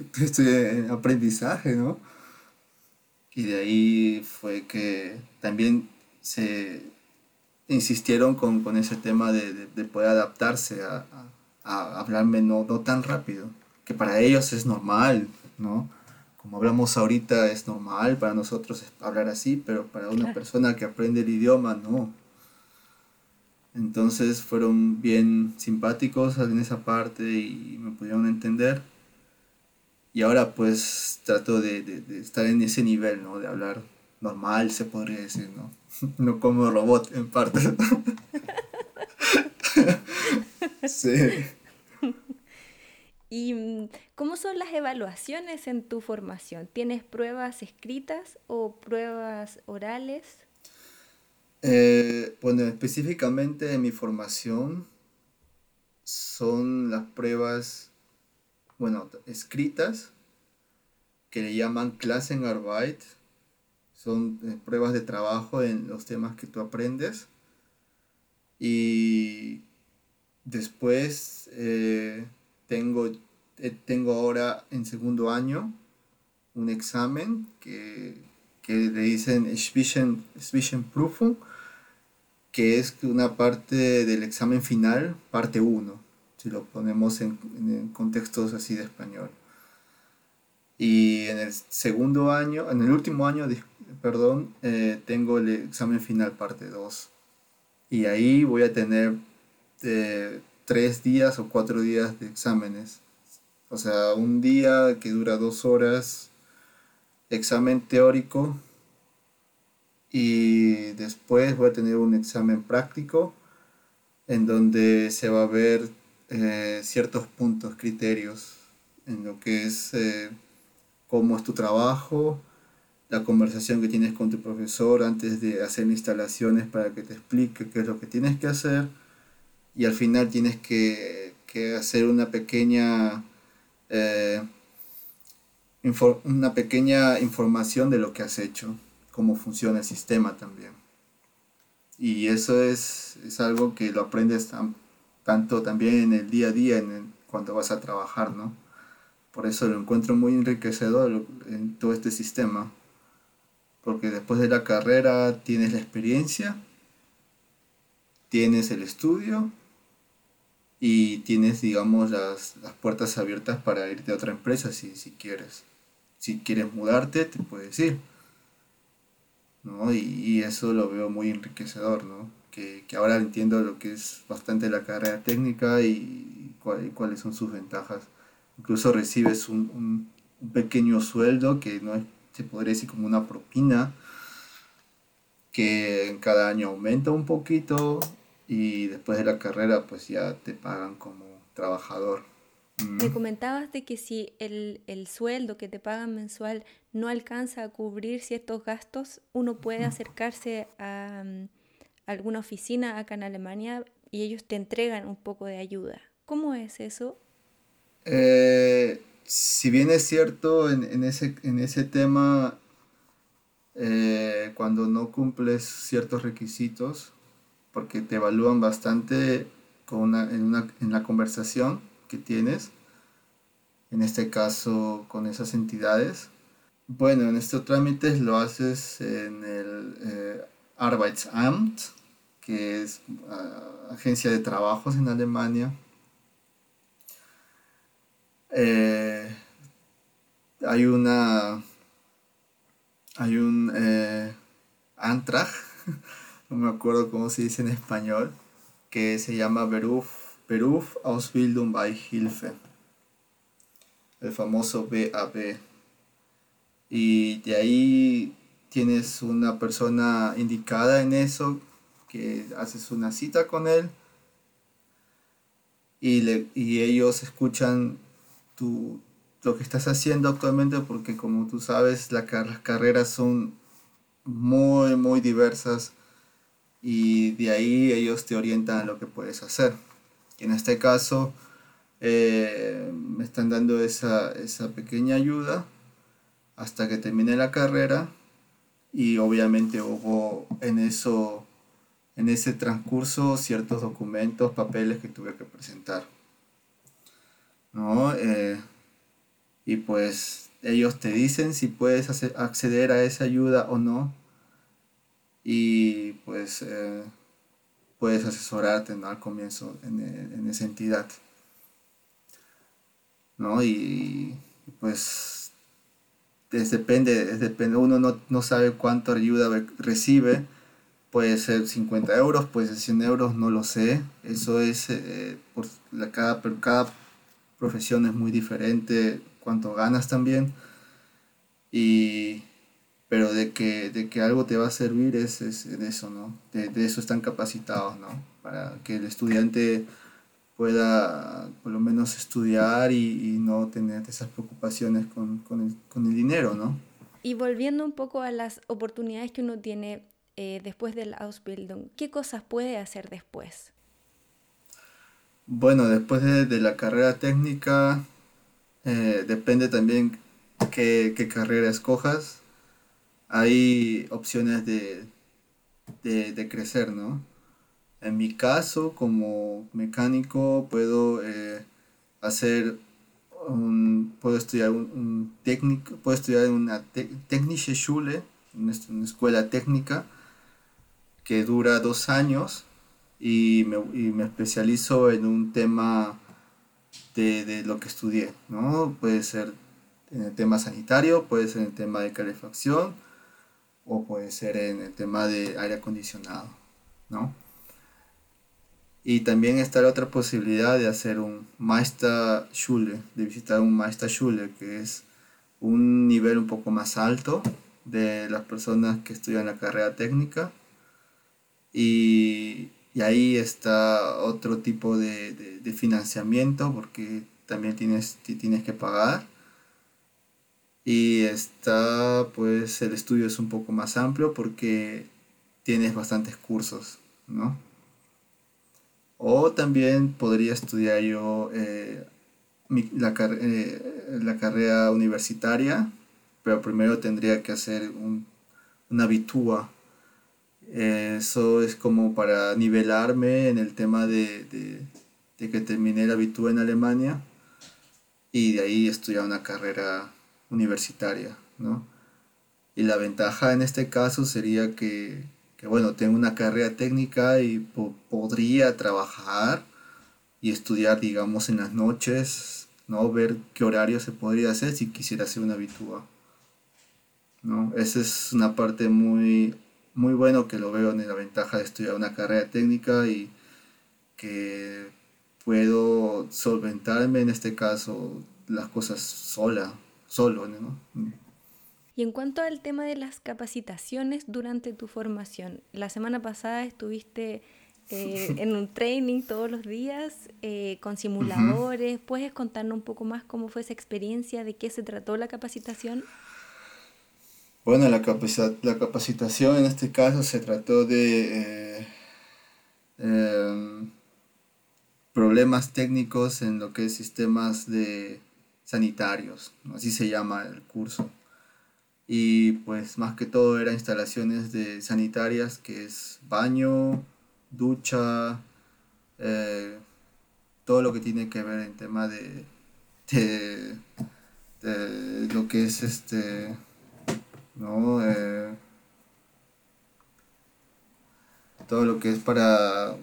[LAUGHS] estoy en aprendizaje, ¿no? Y de ahí fue que también se insistieron con, con ese tema de, de, poder adaptarse a, a, hablarme no, no tan rápido, que para ellos es normal, ¿no? Como hablamos ahorita es normal para nosotros hablar así, pero para una persona que aprende el idioma no. Entonces fueron bien simpáticos en esa parte y me pudieron entender. Y ahora pues trato de, estar en ese nivel, ¿no? De hablar normal, se podría decir, ¿no? [LAUGHS] No como robot en parte. [LAUGHS] sí. ¿Y mm, cómo son las evaluaciones en tu formación? ¿Tienes pruebas escritas o pruebas orales? Eh, bueno, específicamente en mi formación son las pruebas, bueno, escritas, que le llaman Klassenarbeit. Son eh, pruebas de trabajo en los temas que tú aprendes. Y después eh, tengo, eh, tengo ahora en segundo año un examen que, que le dicen Zwischenprüfung, que es una parte del examen final, parte 1, si lo ponemos en, en contextos así de español. Y en el segundo año, en el último año, perdón, eh, tengo el examen final parte 2. Y ahí voy a tener eh, tres días o cuatro días de exámenes. O sea, un día que dura dos horas, examen teórico. Y después voy a tener un examen práctico en donde se va a ver eh, ciertos puntos, criterios, en lo que es cómo es tu trabajo, la conversación que tienes con tu profesor antes de hacer instalaciones para que te explique qué es lo que tienes que hacer y al final tienes que, hacer una pequeña eh, una pequeña información de lo que has hecho, cómo funciona el sistema también. Y eso es, algo que lo aprendes tanto también en el día a día, en cuando vas a trabajar, ¿no? Por eso lo encuentro muy enriquecedor en todo este sistema. Porque después de la carrera tienes la experiencia, tienes el estudio y tienes, digamos, las, puertas abiertas para irte a otra empresa si, si quieres. Si quieres mudarte, te puedes ir. ¿no? Y, eso lo veo muy enriquecedor, ¿no? Que, ahora entiendo lo que es bastante la carrera técnica y, y cuáles son sus ventajas incluso recibes un, pequeño sueldo que no se podría decir como una propina, que cada año aumenta un poquito y después de la carrera pues ya te pagan como trabajador. Me comentabas de que si el, sueldo que te pagan mensual no alcanza a cubrir ciertos gastos, uno puede acercarse a, a alguna oficina acá en Alemania y ellos te entregan un poco de ayuda. ¿Cómo es eso? Eh, si bien es cierto en, ese, en ese tema, eh, cuando no cumples ciertos requisitos, porque te evalúan bastante con en, la conversación que tienes, en este caso con esas entidades. Bueno, en estos trámites lo haces en el eh, Arbeitsamt, que es uh, agencia de trabajos en Alemania eh, hay una. Hay un eh, Antrag, [LAUGHS] no me acuerdo cómo se dice en español, que se llama Beruf, Beruf Ausbildung bei Hilfe. El famoso BAB. Y de ahí tienes una persona indicada en eso, que haces una cita con él y, le, y ellos escuchan lo que estás haciendo actualmente, porque como tú sabes, las carreras son muy, muy diversas y de ahí ellos te orientan a lo que puedes hacer. En este caso, eh, me están dando esa, esa pequeña ayuda hasta que termine la carrera y obviamente hubo en eso en ese transcurso ciertos documentos, papeles que tuve que presentar. ¿no? Eh, y pues ellos te dicen si puedes acceder a esa ayuda o no. Y pues eh, puedes asesorarte al comienzo en, esa entidad. ¿no? Y, pues depende, depende, uno no, sabe cuánto ayuda recibe, puede ser 50 euros, puede ser 100 euros, no lo sé, eso es eh, por la, cada, cada profesión es muy diferente, cuánto ganas también. Y, pero de que, de que algo te va a servir es, es de eso, ¿no? De, eso están capacitados, ¿no? Para que el estudiante pueda por lo menos estudiar y, no tener esas preocupaciones con, el, dinero, ¿no? Y volviendo un poco a las oportunidades que uno tiene eh, después del Ausbildung, ¿qué cosas puede hacer después? Bueno, después de, la carrera técnica, eh, depende también qué, carrera escojas. Hay opciones de, crecer, ¿no? En mi caso, como mecánico, puedo eh, hacer un, puedo estudiar un, técnico, puedo estudiar una Technische Schule, una escuela técnica, que dura dos años y me, y me especializo en un tema de, de, lo que estudié, ¿no? Puede ser en el tema sanitario, puede ser en el tema de calefacción o puede ser en el tema de aire acondicionado, ¿no? Y también está la otra posibilidad de hacer un Meisterschule, de visitar un Meisterschule, que es un nivel un poco más alto de las personas que estudian la carrera técnica. Y, y ahí está otro tipo de, financiamiento, porque también tienes, tienes que pagar. Y está, pues, el estudio es un poco más amplio porque tienes bastantes cursos, ¿no? O también podría estudiar yo eh, la, eh, la, carrera universitaria, pero primero tendría que hacer un, una bitúa. eso es como para nivelarme en el tema de, de, de que terminé la bitúa en Alemania y de ahí estudiar una carrera universitaria, ¿no? Y la ventaja en este caso sería que que bueno, tengo una carrera técnica y podría trabajar y estudiar, digamos, en las noches, ¿no? Ver qué horario se podría hacer si quisiera hacer una habitúa. ¿no? Esa es una parte muy, muy bueno que lo veo en la ventaja de estudiar una carrera técnica y que puedo solventarme en este caso las cosas sola, solo, ¿no? Y en cuanto al tema de las capacitaciones durante tu formación, la semana pasada estuviste eh, [LAUGHS] en un training todos los días eh, con simuladores. ¿Puedes contarnos un poco más cómo fue esa experiencia, de qué se trató la capacitación? Bueno, la, la capacitación en este caso se trató de eh, em, problemas técnicos en lo que es sistemas de sanitarios, así se llama el curso y pues más que todo era instalaciones de sanitarias que es baño, ducha, eh, todo lo que tiene que ver en tema de, de, lo que es este, ¿no? Eh, todo lo que es para,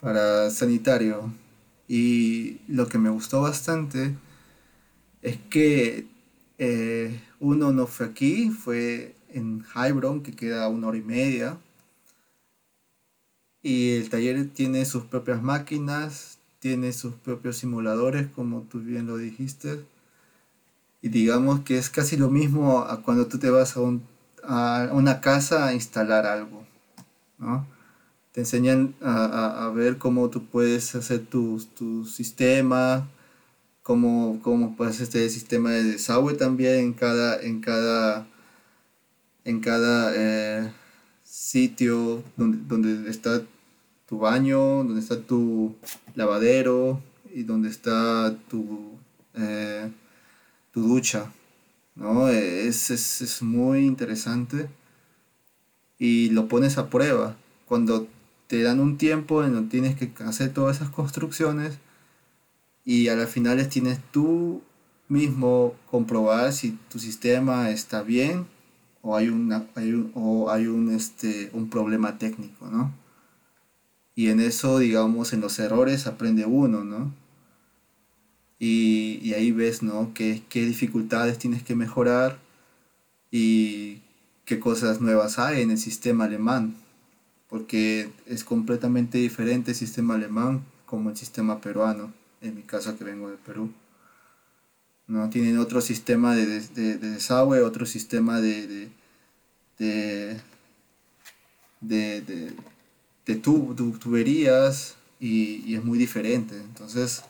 para sanitario. Y lo que me gustó bastante es que eh, uno no fue aquí, fue en Heilbronn, que queda una hora y media. Y el taller tiene sus propias máquinas, tiene sus propios simuladores, como tú bien lo dijiste. Y digamos que es casi lo mismo a cuando tú te vas a, a una casa a instalar algo. ¿no? Te enseñan a, a, ver cómo tú puedes hacer tu, tu sistema, cómo, cómo pues este sistema de desagüe también en cada, en cada, en cada eh, sitio donde, donde está tu baño, donde está tu lavadero y donde está tu, eh, tu ducha. ¿no? Es, es, es, muy interesante y lo pones a prueba. Cuando te dan un tiempo en donde tienes que hacer todas esas construcciones, y a las finales tienes tú mismo comprobar si tu sistema está bien o hay, una, hay un, o hay un, este, un problema técnico, ¿no? Y en eso, digamos, en los errores aprende uno, ¿no? Y, y ahí ves, ¿no? Qué, qué dificultades tienes que mejorar y qué cosas nuevas hay en el sistema alemán, porque es completamente diferente el sistema alemán como el sistema peruano en mi caso que vengo de Perú. ¿no? Tienen otro sistema de, de, de desagüe, otro sistema de, de, tuberías y, es muy diferente. Entonces,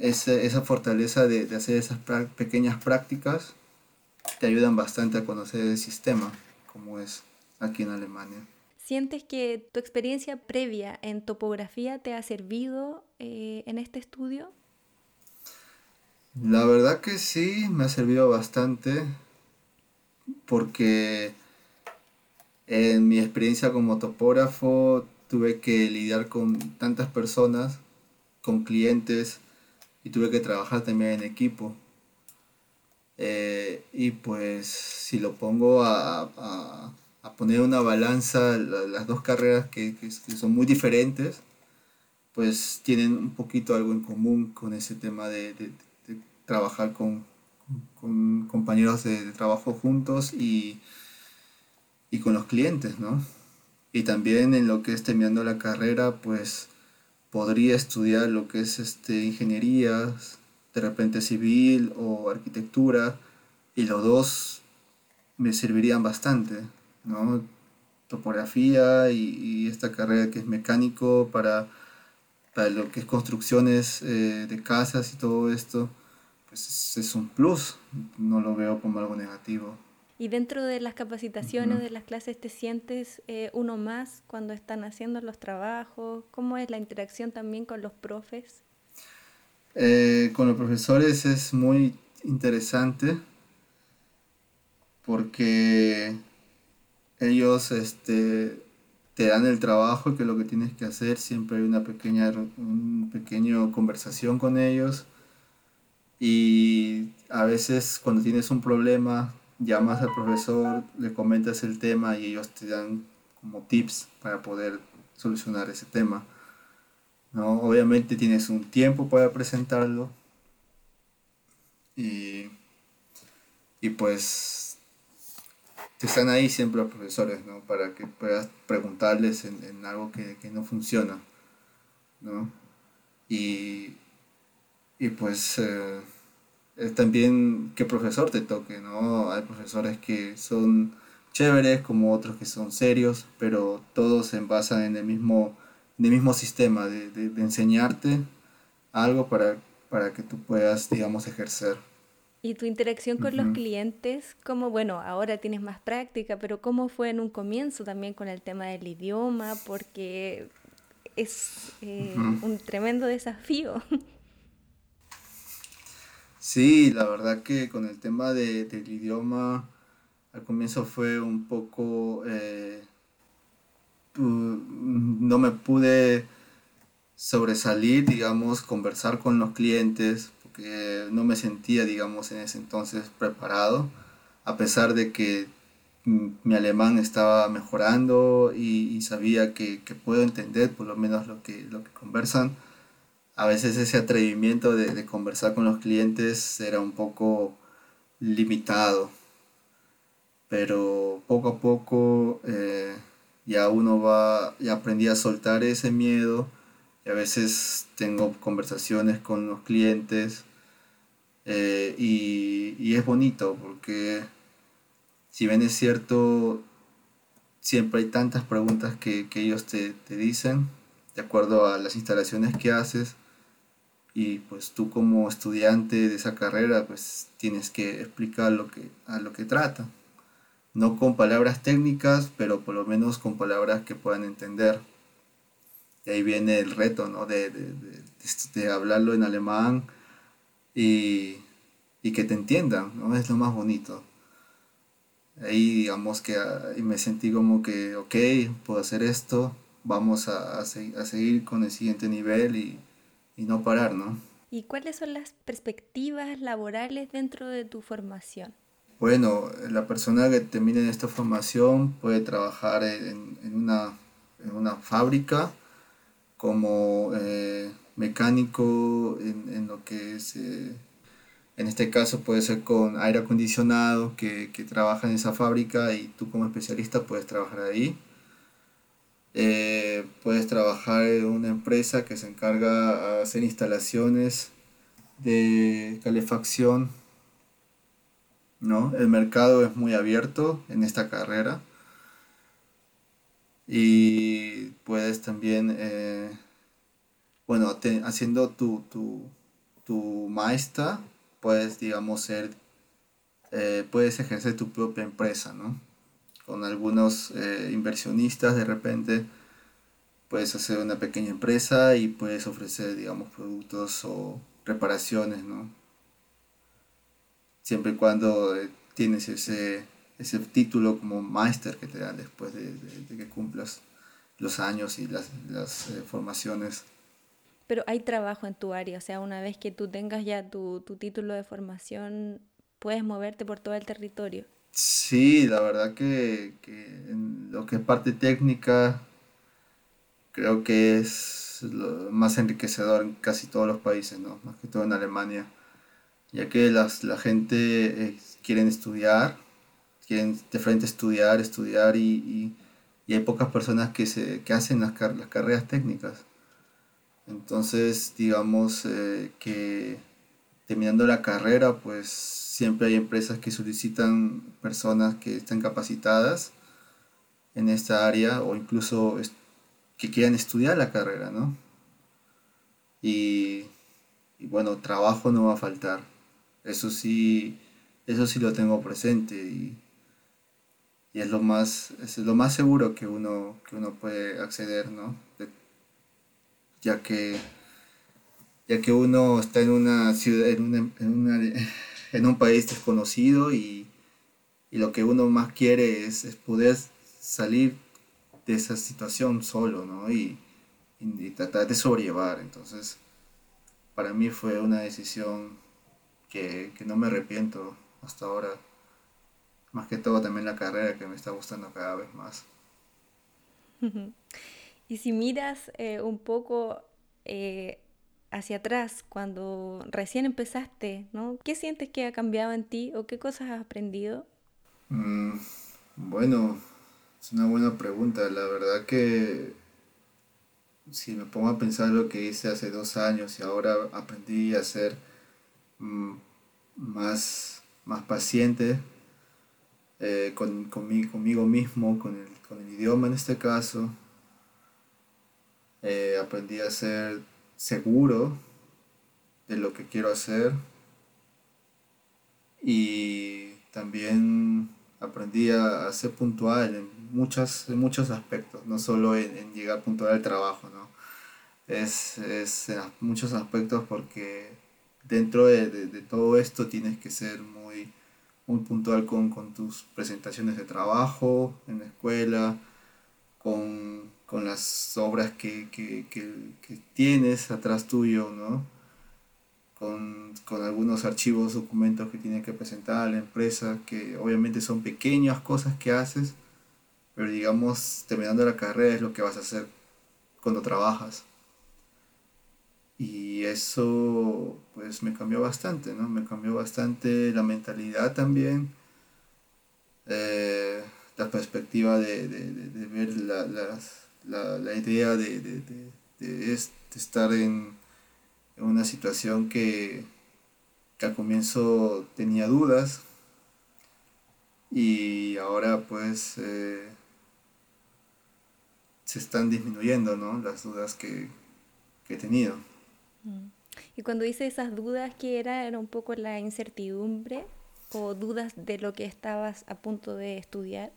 esa, esa fortaleza de hacer esas pequeñas prácticas te ayudan bastante a conocer el sistema, como es aquí en Alemania. ¿Sientes que tu experiencia previa en topografía te ha servido eh, en este estudio? La verdad que sí, me ha servido bastante porque En mi experiencia como topógrafo tuve que lidiar con tantas personas, con clientes y tuve que trabajar también en equipo. Eh, y pues si lo pongo a, a, poner una balanza, las dos carreras que, que, son muy diferentes, pues tienen un poquito algo en común con ese tema de, de, trabajar con, con compañeros de, trabajo juntos y, y con los clientes, ¿no? Y también en lo que es terminando la carrera, pues podría estudiar lo que es este, ingeniería, de repente civil o arquitectura, y los dos me servirían bastante, ¿no? Topografía y, esta carrera que es mecánico para, para lo que es construcciones eh, de casas y todo esto, pues es un plus, no lo veo como algo negativo. Y dentro de las capacitaciones, de las clases, ¿te sientes eh, uno más cuando están haciendo los trabajos? ¿Cómo es la interacción también con los profes? Eh, con los profesores es muy interesante porque ellos este, te dan el trabajo que lo que tienes que hacer, siempre hay una pequeña un pequeño conversación con ellos y a veces cuando tienes un problema llamas al profesor, le comentas el tema y ellos te dan como tips para poder solucionar ese tema. ¿no? Obviamente tienes un tiempo para presentarlo y, y pues están ahí siempre los profesores ¿no? para que puedas preguntarles en, en algo que, que, no funciona. ¿no? Y, y pues... Eh, también qué profesor te toque, ¿no? Hay profesores que son chéveres, como otros que son serios, pero todos se basan en el mismo, en el mismo sistema de, de, enseñarte algo para, para que tú puedas, digamos, ejercer. ¿Y tu interacción con los clientes? como bueno, ahora tienes más práctica, pero cómo fue en un comienzo también con el tema del idioma? Porque es eh, un tremendo desafío. [LAUGHS] Sí, la verdad que con el tema de, del idioma, al comienzo fue un poco... Eh, no me pude sobresalir, digamos, conversar con los clientes, no me sentía, digamos, en ese entonces preparado, a pesar de que mi alemán estaba mejorando y, sabía que, que, puedo entender por lo menos lo que, lo que conversan a veces ese atrevimiento de, conversar con los clientes era un poco limitado, pero poco a poco eh, ya uno va, ya aprendí a soltar ese miedo y a veces tengo conversaciones con los clientes eh, y, es bonito porque si bien es cierto, siempre hay tantas preguntas que, ellos te, te dicen de acuerdo a las instalaciones que haces, y pues tú como estudiante de esa carrera pues tienes que explicar lo que, a lo que trata. No con palabras técnicas, pero por lo menos con palabras que puedan entender. Y ahí viene el reto, ¿no? De, de, de, hablarlo en alemán y, y, que te entiendan, ¿no? Es lo más bonito. Ahí digamos que me sentí como que, ok, puedo hacer esto, vamos a, a, a seguir con el siguiente nivel y, y no parar, ¿no? ¿Y cuáles son las perspectivas laborales dentro de tu formación? Bueno, la persona que termine esta formación puede trabajar en, en, una, en una, fábrica como eh, mecánico en, en, lo que es, eh, en este caso puede ser con aire acondicionado que, que trabaja en esa fábrica y tú como especialista puedes trabajar ahí eh, puedes trabajar en una empresa que se encarga de hacer instalaciones de calefacción. ¿no? El mercado es muy abierto en esta carrera. Y puedes también, eh, bueno, haciendo tu, tu, tu maestra, puedes, digamos, ser, eh, puedes ejercer tu propia empresa, ¿no? con algunos eh, inversionistas de repente puedes hacer una pequeña empresa y puedes ofrecer digamos productos o reparaciones no siempre y cuando eh, tienes ese ese título como máster que te dan después de, que cumplas los años y las, las formaciones. Pero hay trabajo en tu área, o sea, una vez que tú tengas ya tu, tu título de formación, puedes moverte por todo el territorio. Sí, la verdad que, en lo que es parte técnica, creo que es lo más enriquecedor en casi todos los países, ¿no? Más que todo en Alemania, ya que las, la gente eh, quiere estudiar, quieren de frente estudiar, estudiar y, y, hay pocas personas que, se, que hacen las, las carreras técnicas. Entonces, digamos eh, que terminando la carrera, pues siempre hay empresas que solicitan personas que estén capacitadas en esta área o incluso que quieran estudiar la carrera, ¿no? Y, bueno, trabajo no va a faltar. Eso sí, eso sí lo tengo presente y, es lo más, es lo más seguro que uno, que uno puede acceder, ¿no? Ya que ya que uno está en una ciudad, en, [LAUGHS] en, un país desconocido y, lo que uno más quiere es, poder salir de esa situación solo, ¿no? Y, tratar de sobrellevar. Entonces, para mí fue una decisión que, no me arrepiento hasta ahora. Más que todo también la carrera que me está gustando cada vez más. [LAUGHS] Y si miras eh, un poco eh, hacia atrás, cuando recién empezaste, ¿no? ¿Qué sientes que ha cambiado en ti o qué cosas has aprendido? Mm, bueno, es una buena pregunta. La verdad que si me pongo a pensar lo que hice hace dos años y ahora aprendí a ser mm, más, más paciente eh, con, conmigo mismo, con el, con el, idioma en este caso. Eh, aprendí a ser seguro de lo que quiero hacer y también aprendí a, ser puntual en, muchos aspectos, no solo en, llegar puntual al trabajo, ¿no? Es, es, en muchos aspectos porque dentro de, de, todo esto tienes que ser muy, muy puntual con, con tus presentaciones de trabajo en la escuela, con con las obras que, tienes atrás tuyo, ¿no? Con, algunos archivos, documentos que tienes que presentar a la empresa, que obviamente son pequeñas cosas que haces, pero digamos, terminando la carrera es lo que vas a hacer cuando trabajas. Y eso pues me cambió bastante, ¿no? Me cambió bastante la mentalidad también. Eh, la perspectiva de, ver las, la, la idea de, de, de, estar en, una situación que, que, al comienzo tenía dudas y ahora pues eh, se están disminuyendo ¿no? las dudas que, que he tenido. Mm. Y cuando dice esas dudas, ¿qué era? ¿Era un poco la incertidumbre o dudas de lo que estabas a punto de estudiar?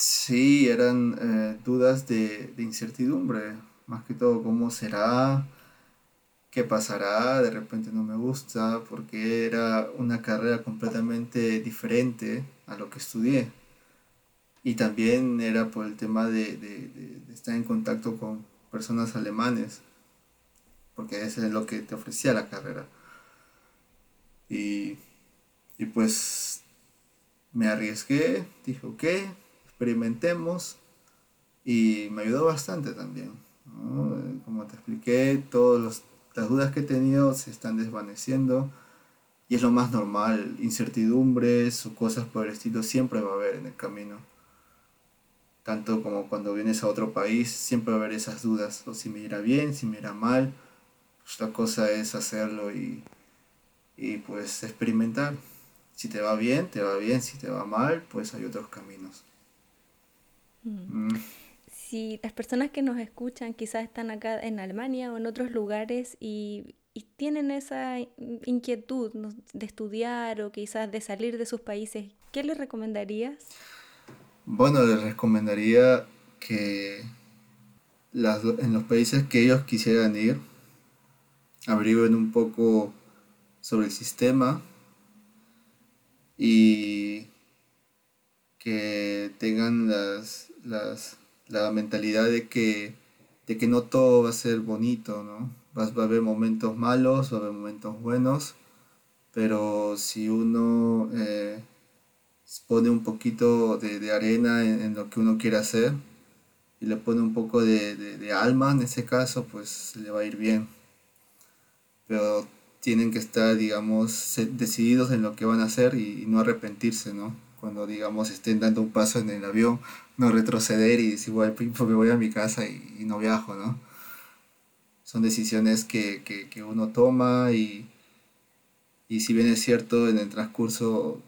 Sí, eran eh, dudas de, incertidumbre, más que todo cómo será, qué pasará, de repente no me gusta, porque era una carrera completamente diferente a lo que estudié. Y también era por el tema de, estar en contacto con personas alemanes, porque eso es lo que te ofrecía la carrera. Y, y pues me arriesgué, dije, ok, experimentemos y me ayudó bastante también. Como te expliqué, todas las dudas que he tenido se están desvaneciendo y es lo más normal, incertidumbres o cosas por el estilo siempre va a haber en el camino. Tanto como cuando vienes a otro país, siempre va a haber esas dudas, o si me irá bien, si me irá mal. Pues la cosa es hacerlo y, y pues experimentar. Si te va bien, te va bien, si te va mal, pues hay otros caminos. Mm. Si las personas que nos escuchan quizás están acá en Alemania o en otros lugares y, tienen esa inquietud de estudiar o quizás de salir de sus países, ¿qué les recomendarías? Bueno, les recomendaría que en los países que ellos quisieran ir, averigüen un poco sobre el sistema y que tengan las, las, la mentalidad de que, de que no todo va a ser bonito, ¿no? Va, a haber momentos malos, va a haber momentos buenos, pero si uno eh, pone un poquito de, arena en, lo que uno quiere hacer y le pone un poco de, de alma en ese caso, pues le va a ir bien. Pero tienen que estar, digamos, decididos en lo que van a hacer y, no arrepentirse, ¿no? Cuando, digamos, estén dando un paso en el avión, no retroceder y decir, bueno, me voy a mi casa y, no viajo, ¿no? Son decisiones que, que, uno toma y, y si bien es cierto, en el transcurso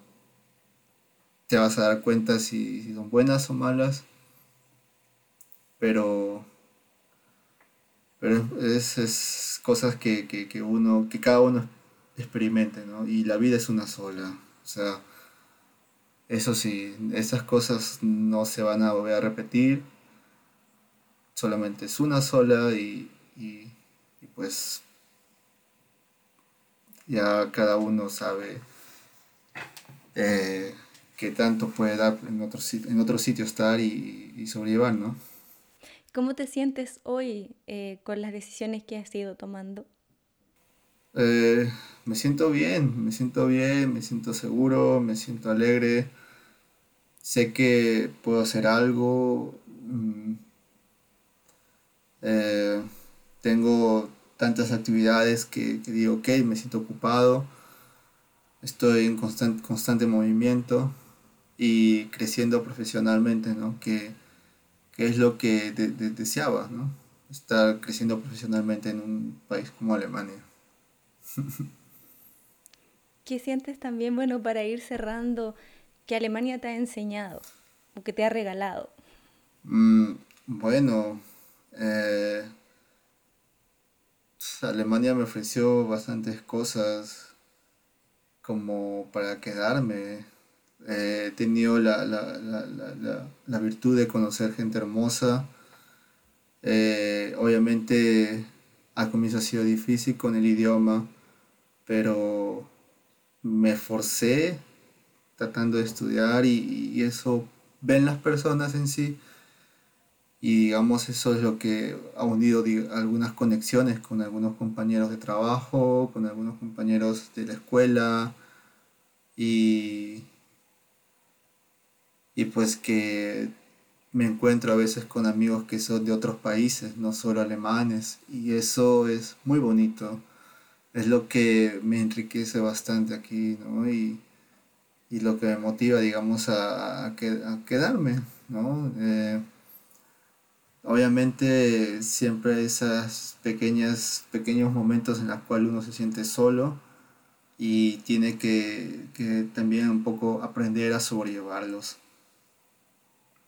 te vas a dar cuenta si, si son buenas o malas, pero pero es, es cosas que, que, que, uno, que cada uno experimente, ¿no? Y la vida es una sola. O sea, eso sí, esas cosas no se van a volver a repetir. Solamente es una sola y, y, pues ya cada uno sabe eh, qué tanto puede dar en otro, en otro sitio estar y, y sobrellevar, ¿no? ¿Cómo te sientes hoy eh, con las decisiones que has ido tomando? Eh, me siento bien, me siento bien, me siento seguro, me siento alegre. Sé que puedo hacer algo. Mm, eh, tengo tantas actividades que, digo, ok, me siento ocupado. Estoy en constante, constante movimiento y creciendo profesionalmente, ¿no? Que, que es lo que deseaba, ¿no? Estar creciendo profesionalmente en un país como Alemania. [LAUGHS] ¿Qué sientes también, bueno, para ir cerrando, que Alemania te ha enseñado o que te ha regalado? Mm, bueno, eh, Alemania me ofreció bastantes cosas como para quedarme he tenido la, virtud de conocer gente hermosa. Eh, obviamente al comienzo ha sido difícil con el idioma, pero me forcé tratando de estudiar y, eso ven las personas en sí. Y digamos, eso es lo que ha unido algunas conexiones con algunos compañeros de trabajo, con algunos compañeros de la escuela. Y y pues que me encuentro a veces con amigos que son de otros países, no solo alemanes, y eso es muy bonito. Es lo que me enriquece bastante aquí, ¿no? Y, lo que me motiva, digamos, a, quedarme, ¿no? Eh, obviamente siempre esas pequeñas, pequeños momentos en los cuales uno se siente solo y tiene que, que también un poco aprender a sobrellevarlos.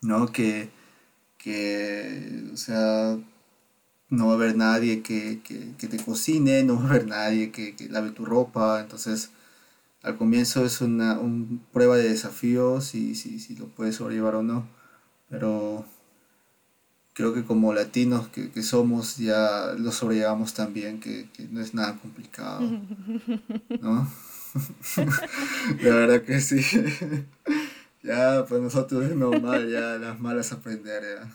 ¿no? Que, o sea, no va a haber nadie que, te cocine, no va a haber nadie que, lave tu ropa, entonces al comienzo es una prueba de desafíos y si, si lo puedes sobrellevar o no, pero creo que como latinos que, somos ya lo sobrellevamos también, que, que no es nada complicado, ¿no? [LAUGHS] La verdad que sí. [LAUGHS] Ya, pues nosotros es normal, ya las malas aprender, ya.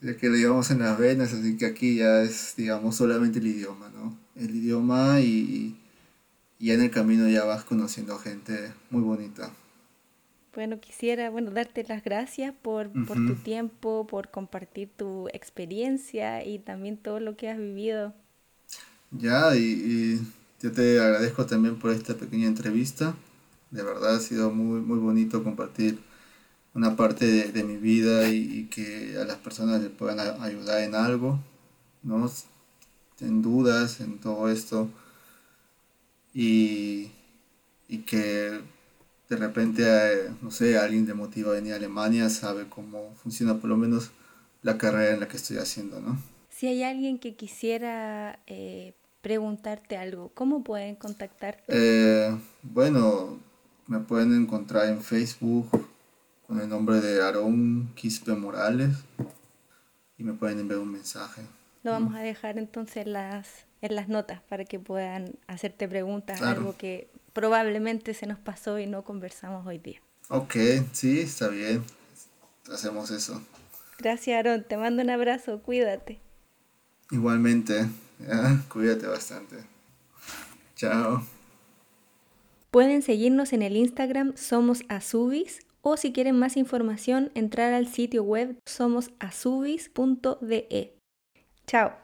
Ya que lo llevamos en las venas, así que aquí ya es, digamos, solamente el idioma, ¿no? El idioma y, y en el camino ya vas conociendo gente muy bonita. Bueno, quisiera bueno, darte las gracias por, por tu tiempo, por compartir tu experiencia y también todo lo que has vivido. Ya, y, y yo te agradezco también por esta pequeña entrevista. De verdad ha sido muy, muy bonito compartir una parte de, mi vida y, que a las personas les puedan ayudar en algo, ¿no? En dudas, en todo esto. Y, que de repente, eh, no sé, alguien le motiva a venir a Alemania, sabe cómo funciona por lo menos la carrera en la que estoy haciendo, ¿no? Si hay alguien que quisiera eh, preguntarte algo, ¿cómo pueden contactarte? Eh, bueno, me pueden encontrar en Facebook con el nombre de Aarón Quispe Morales y me pueden enviar un mensaje. Lo vamos a dejar entonces en las, en las notas para que puedan hacerte preguntas, algo que probablemente se nos pasó y no conversamos hoy día. Ok, sí, está bien. Hacemos eso. Gracias, Aaron. Te mando un abrazo. Cuídate. Igualmente. Cuídate bastante. Chao. Pueden seguirnos en el Instagram Somos Azubis o si quieren más información entrar al sitio web somosazubis.de. Chao.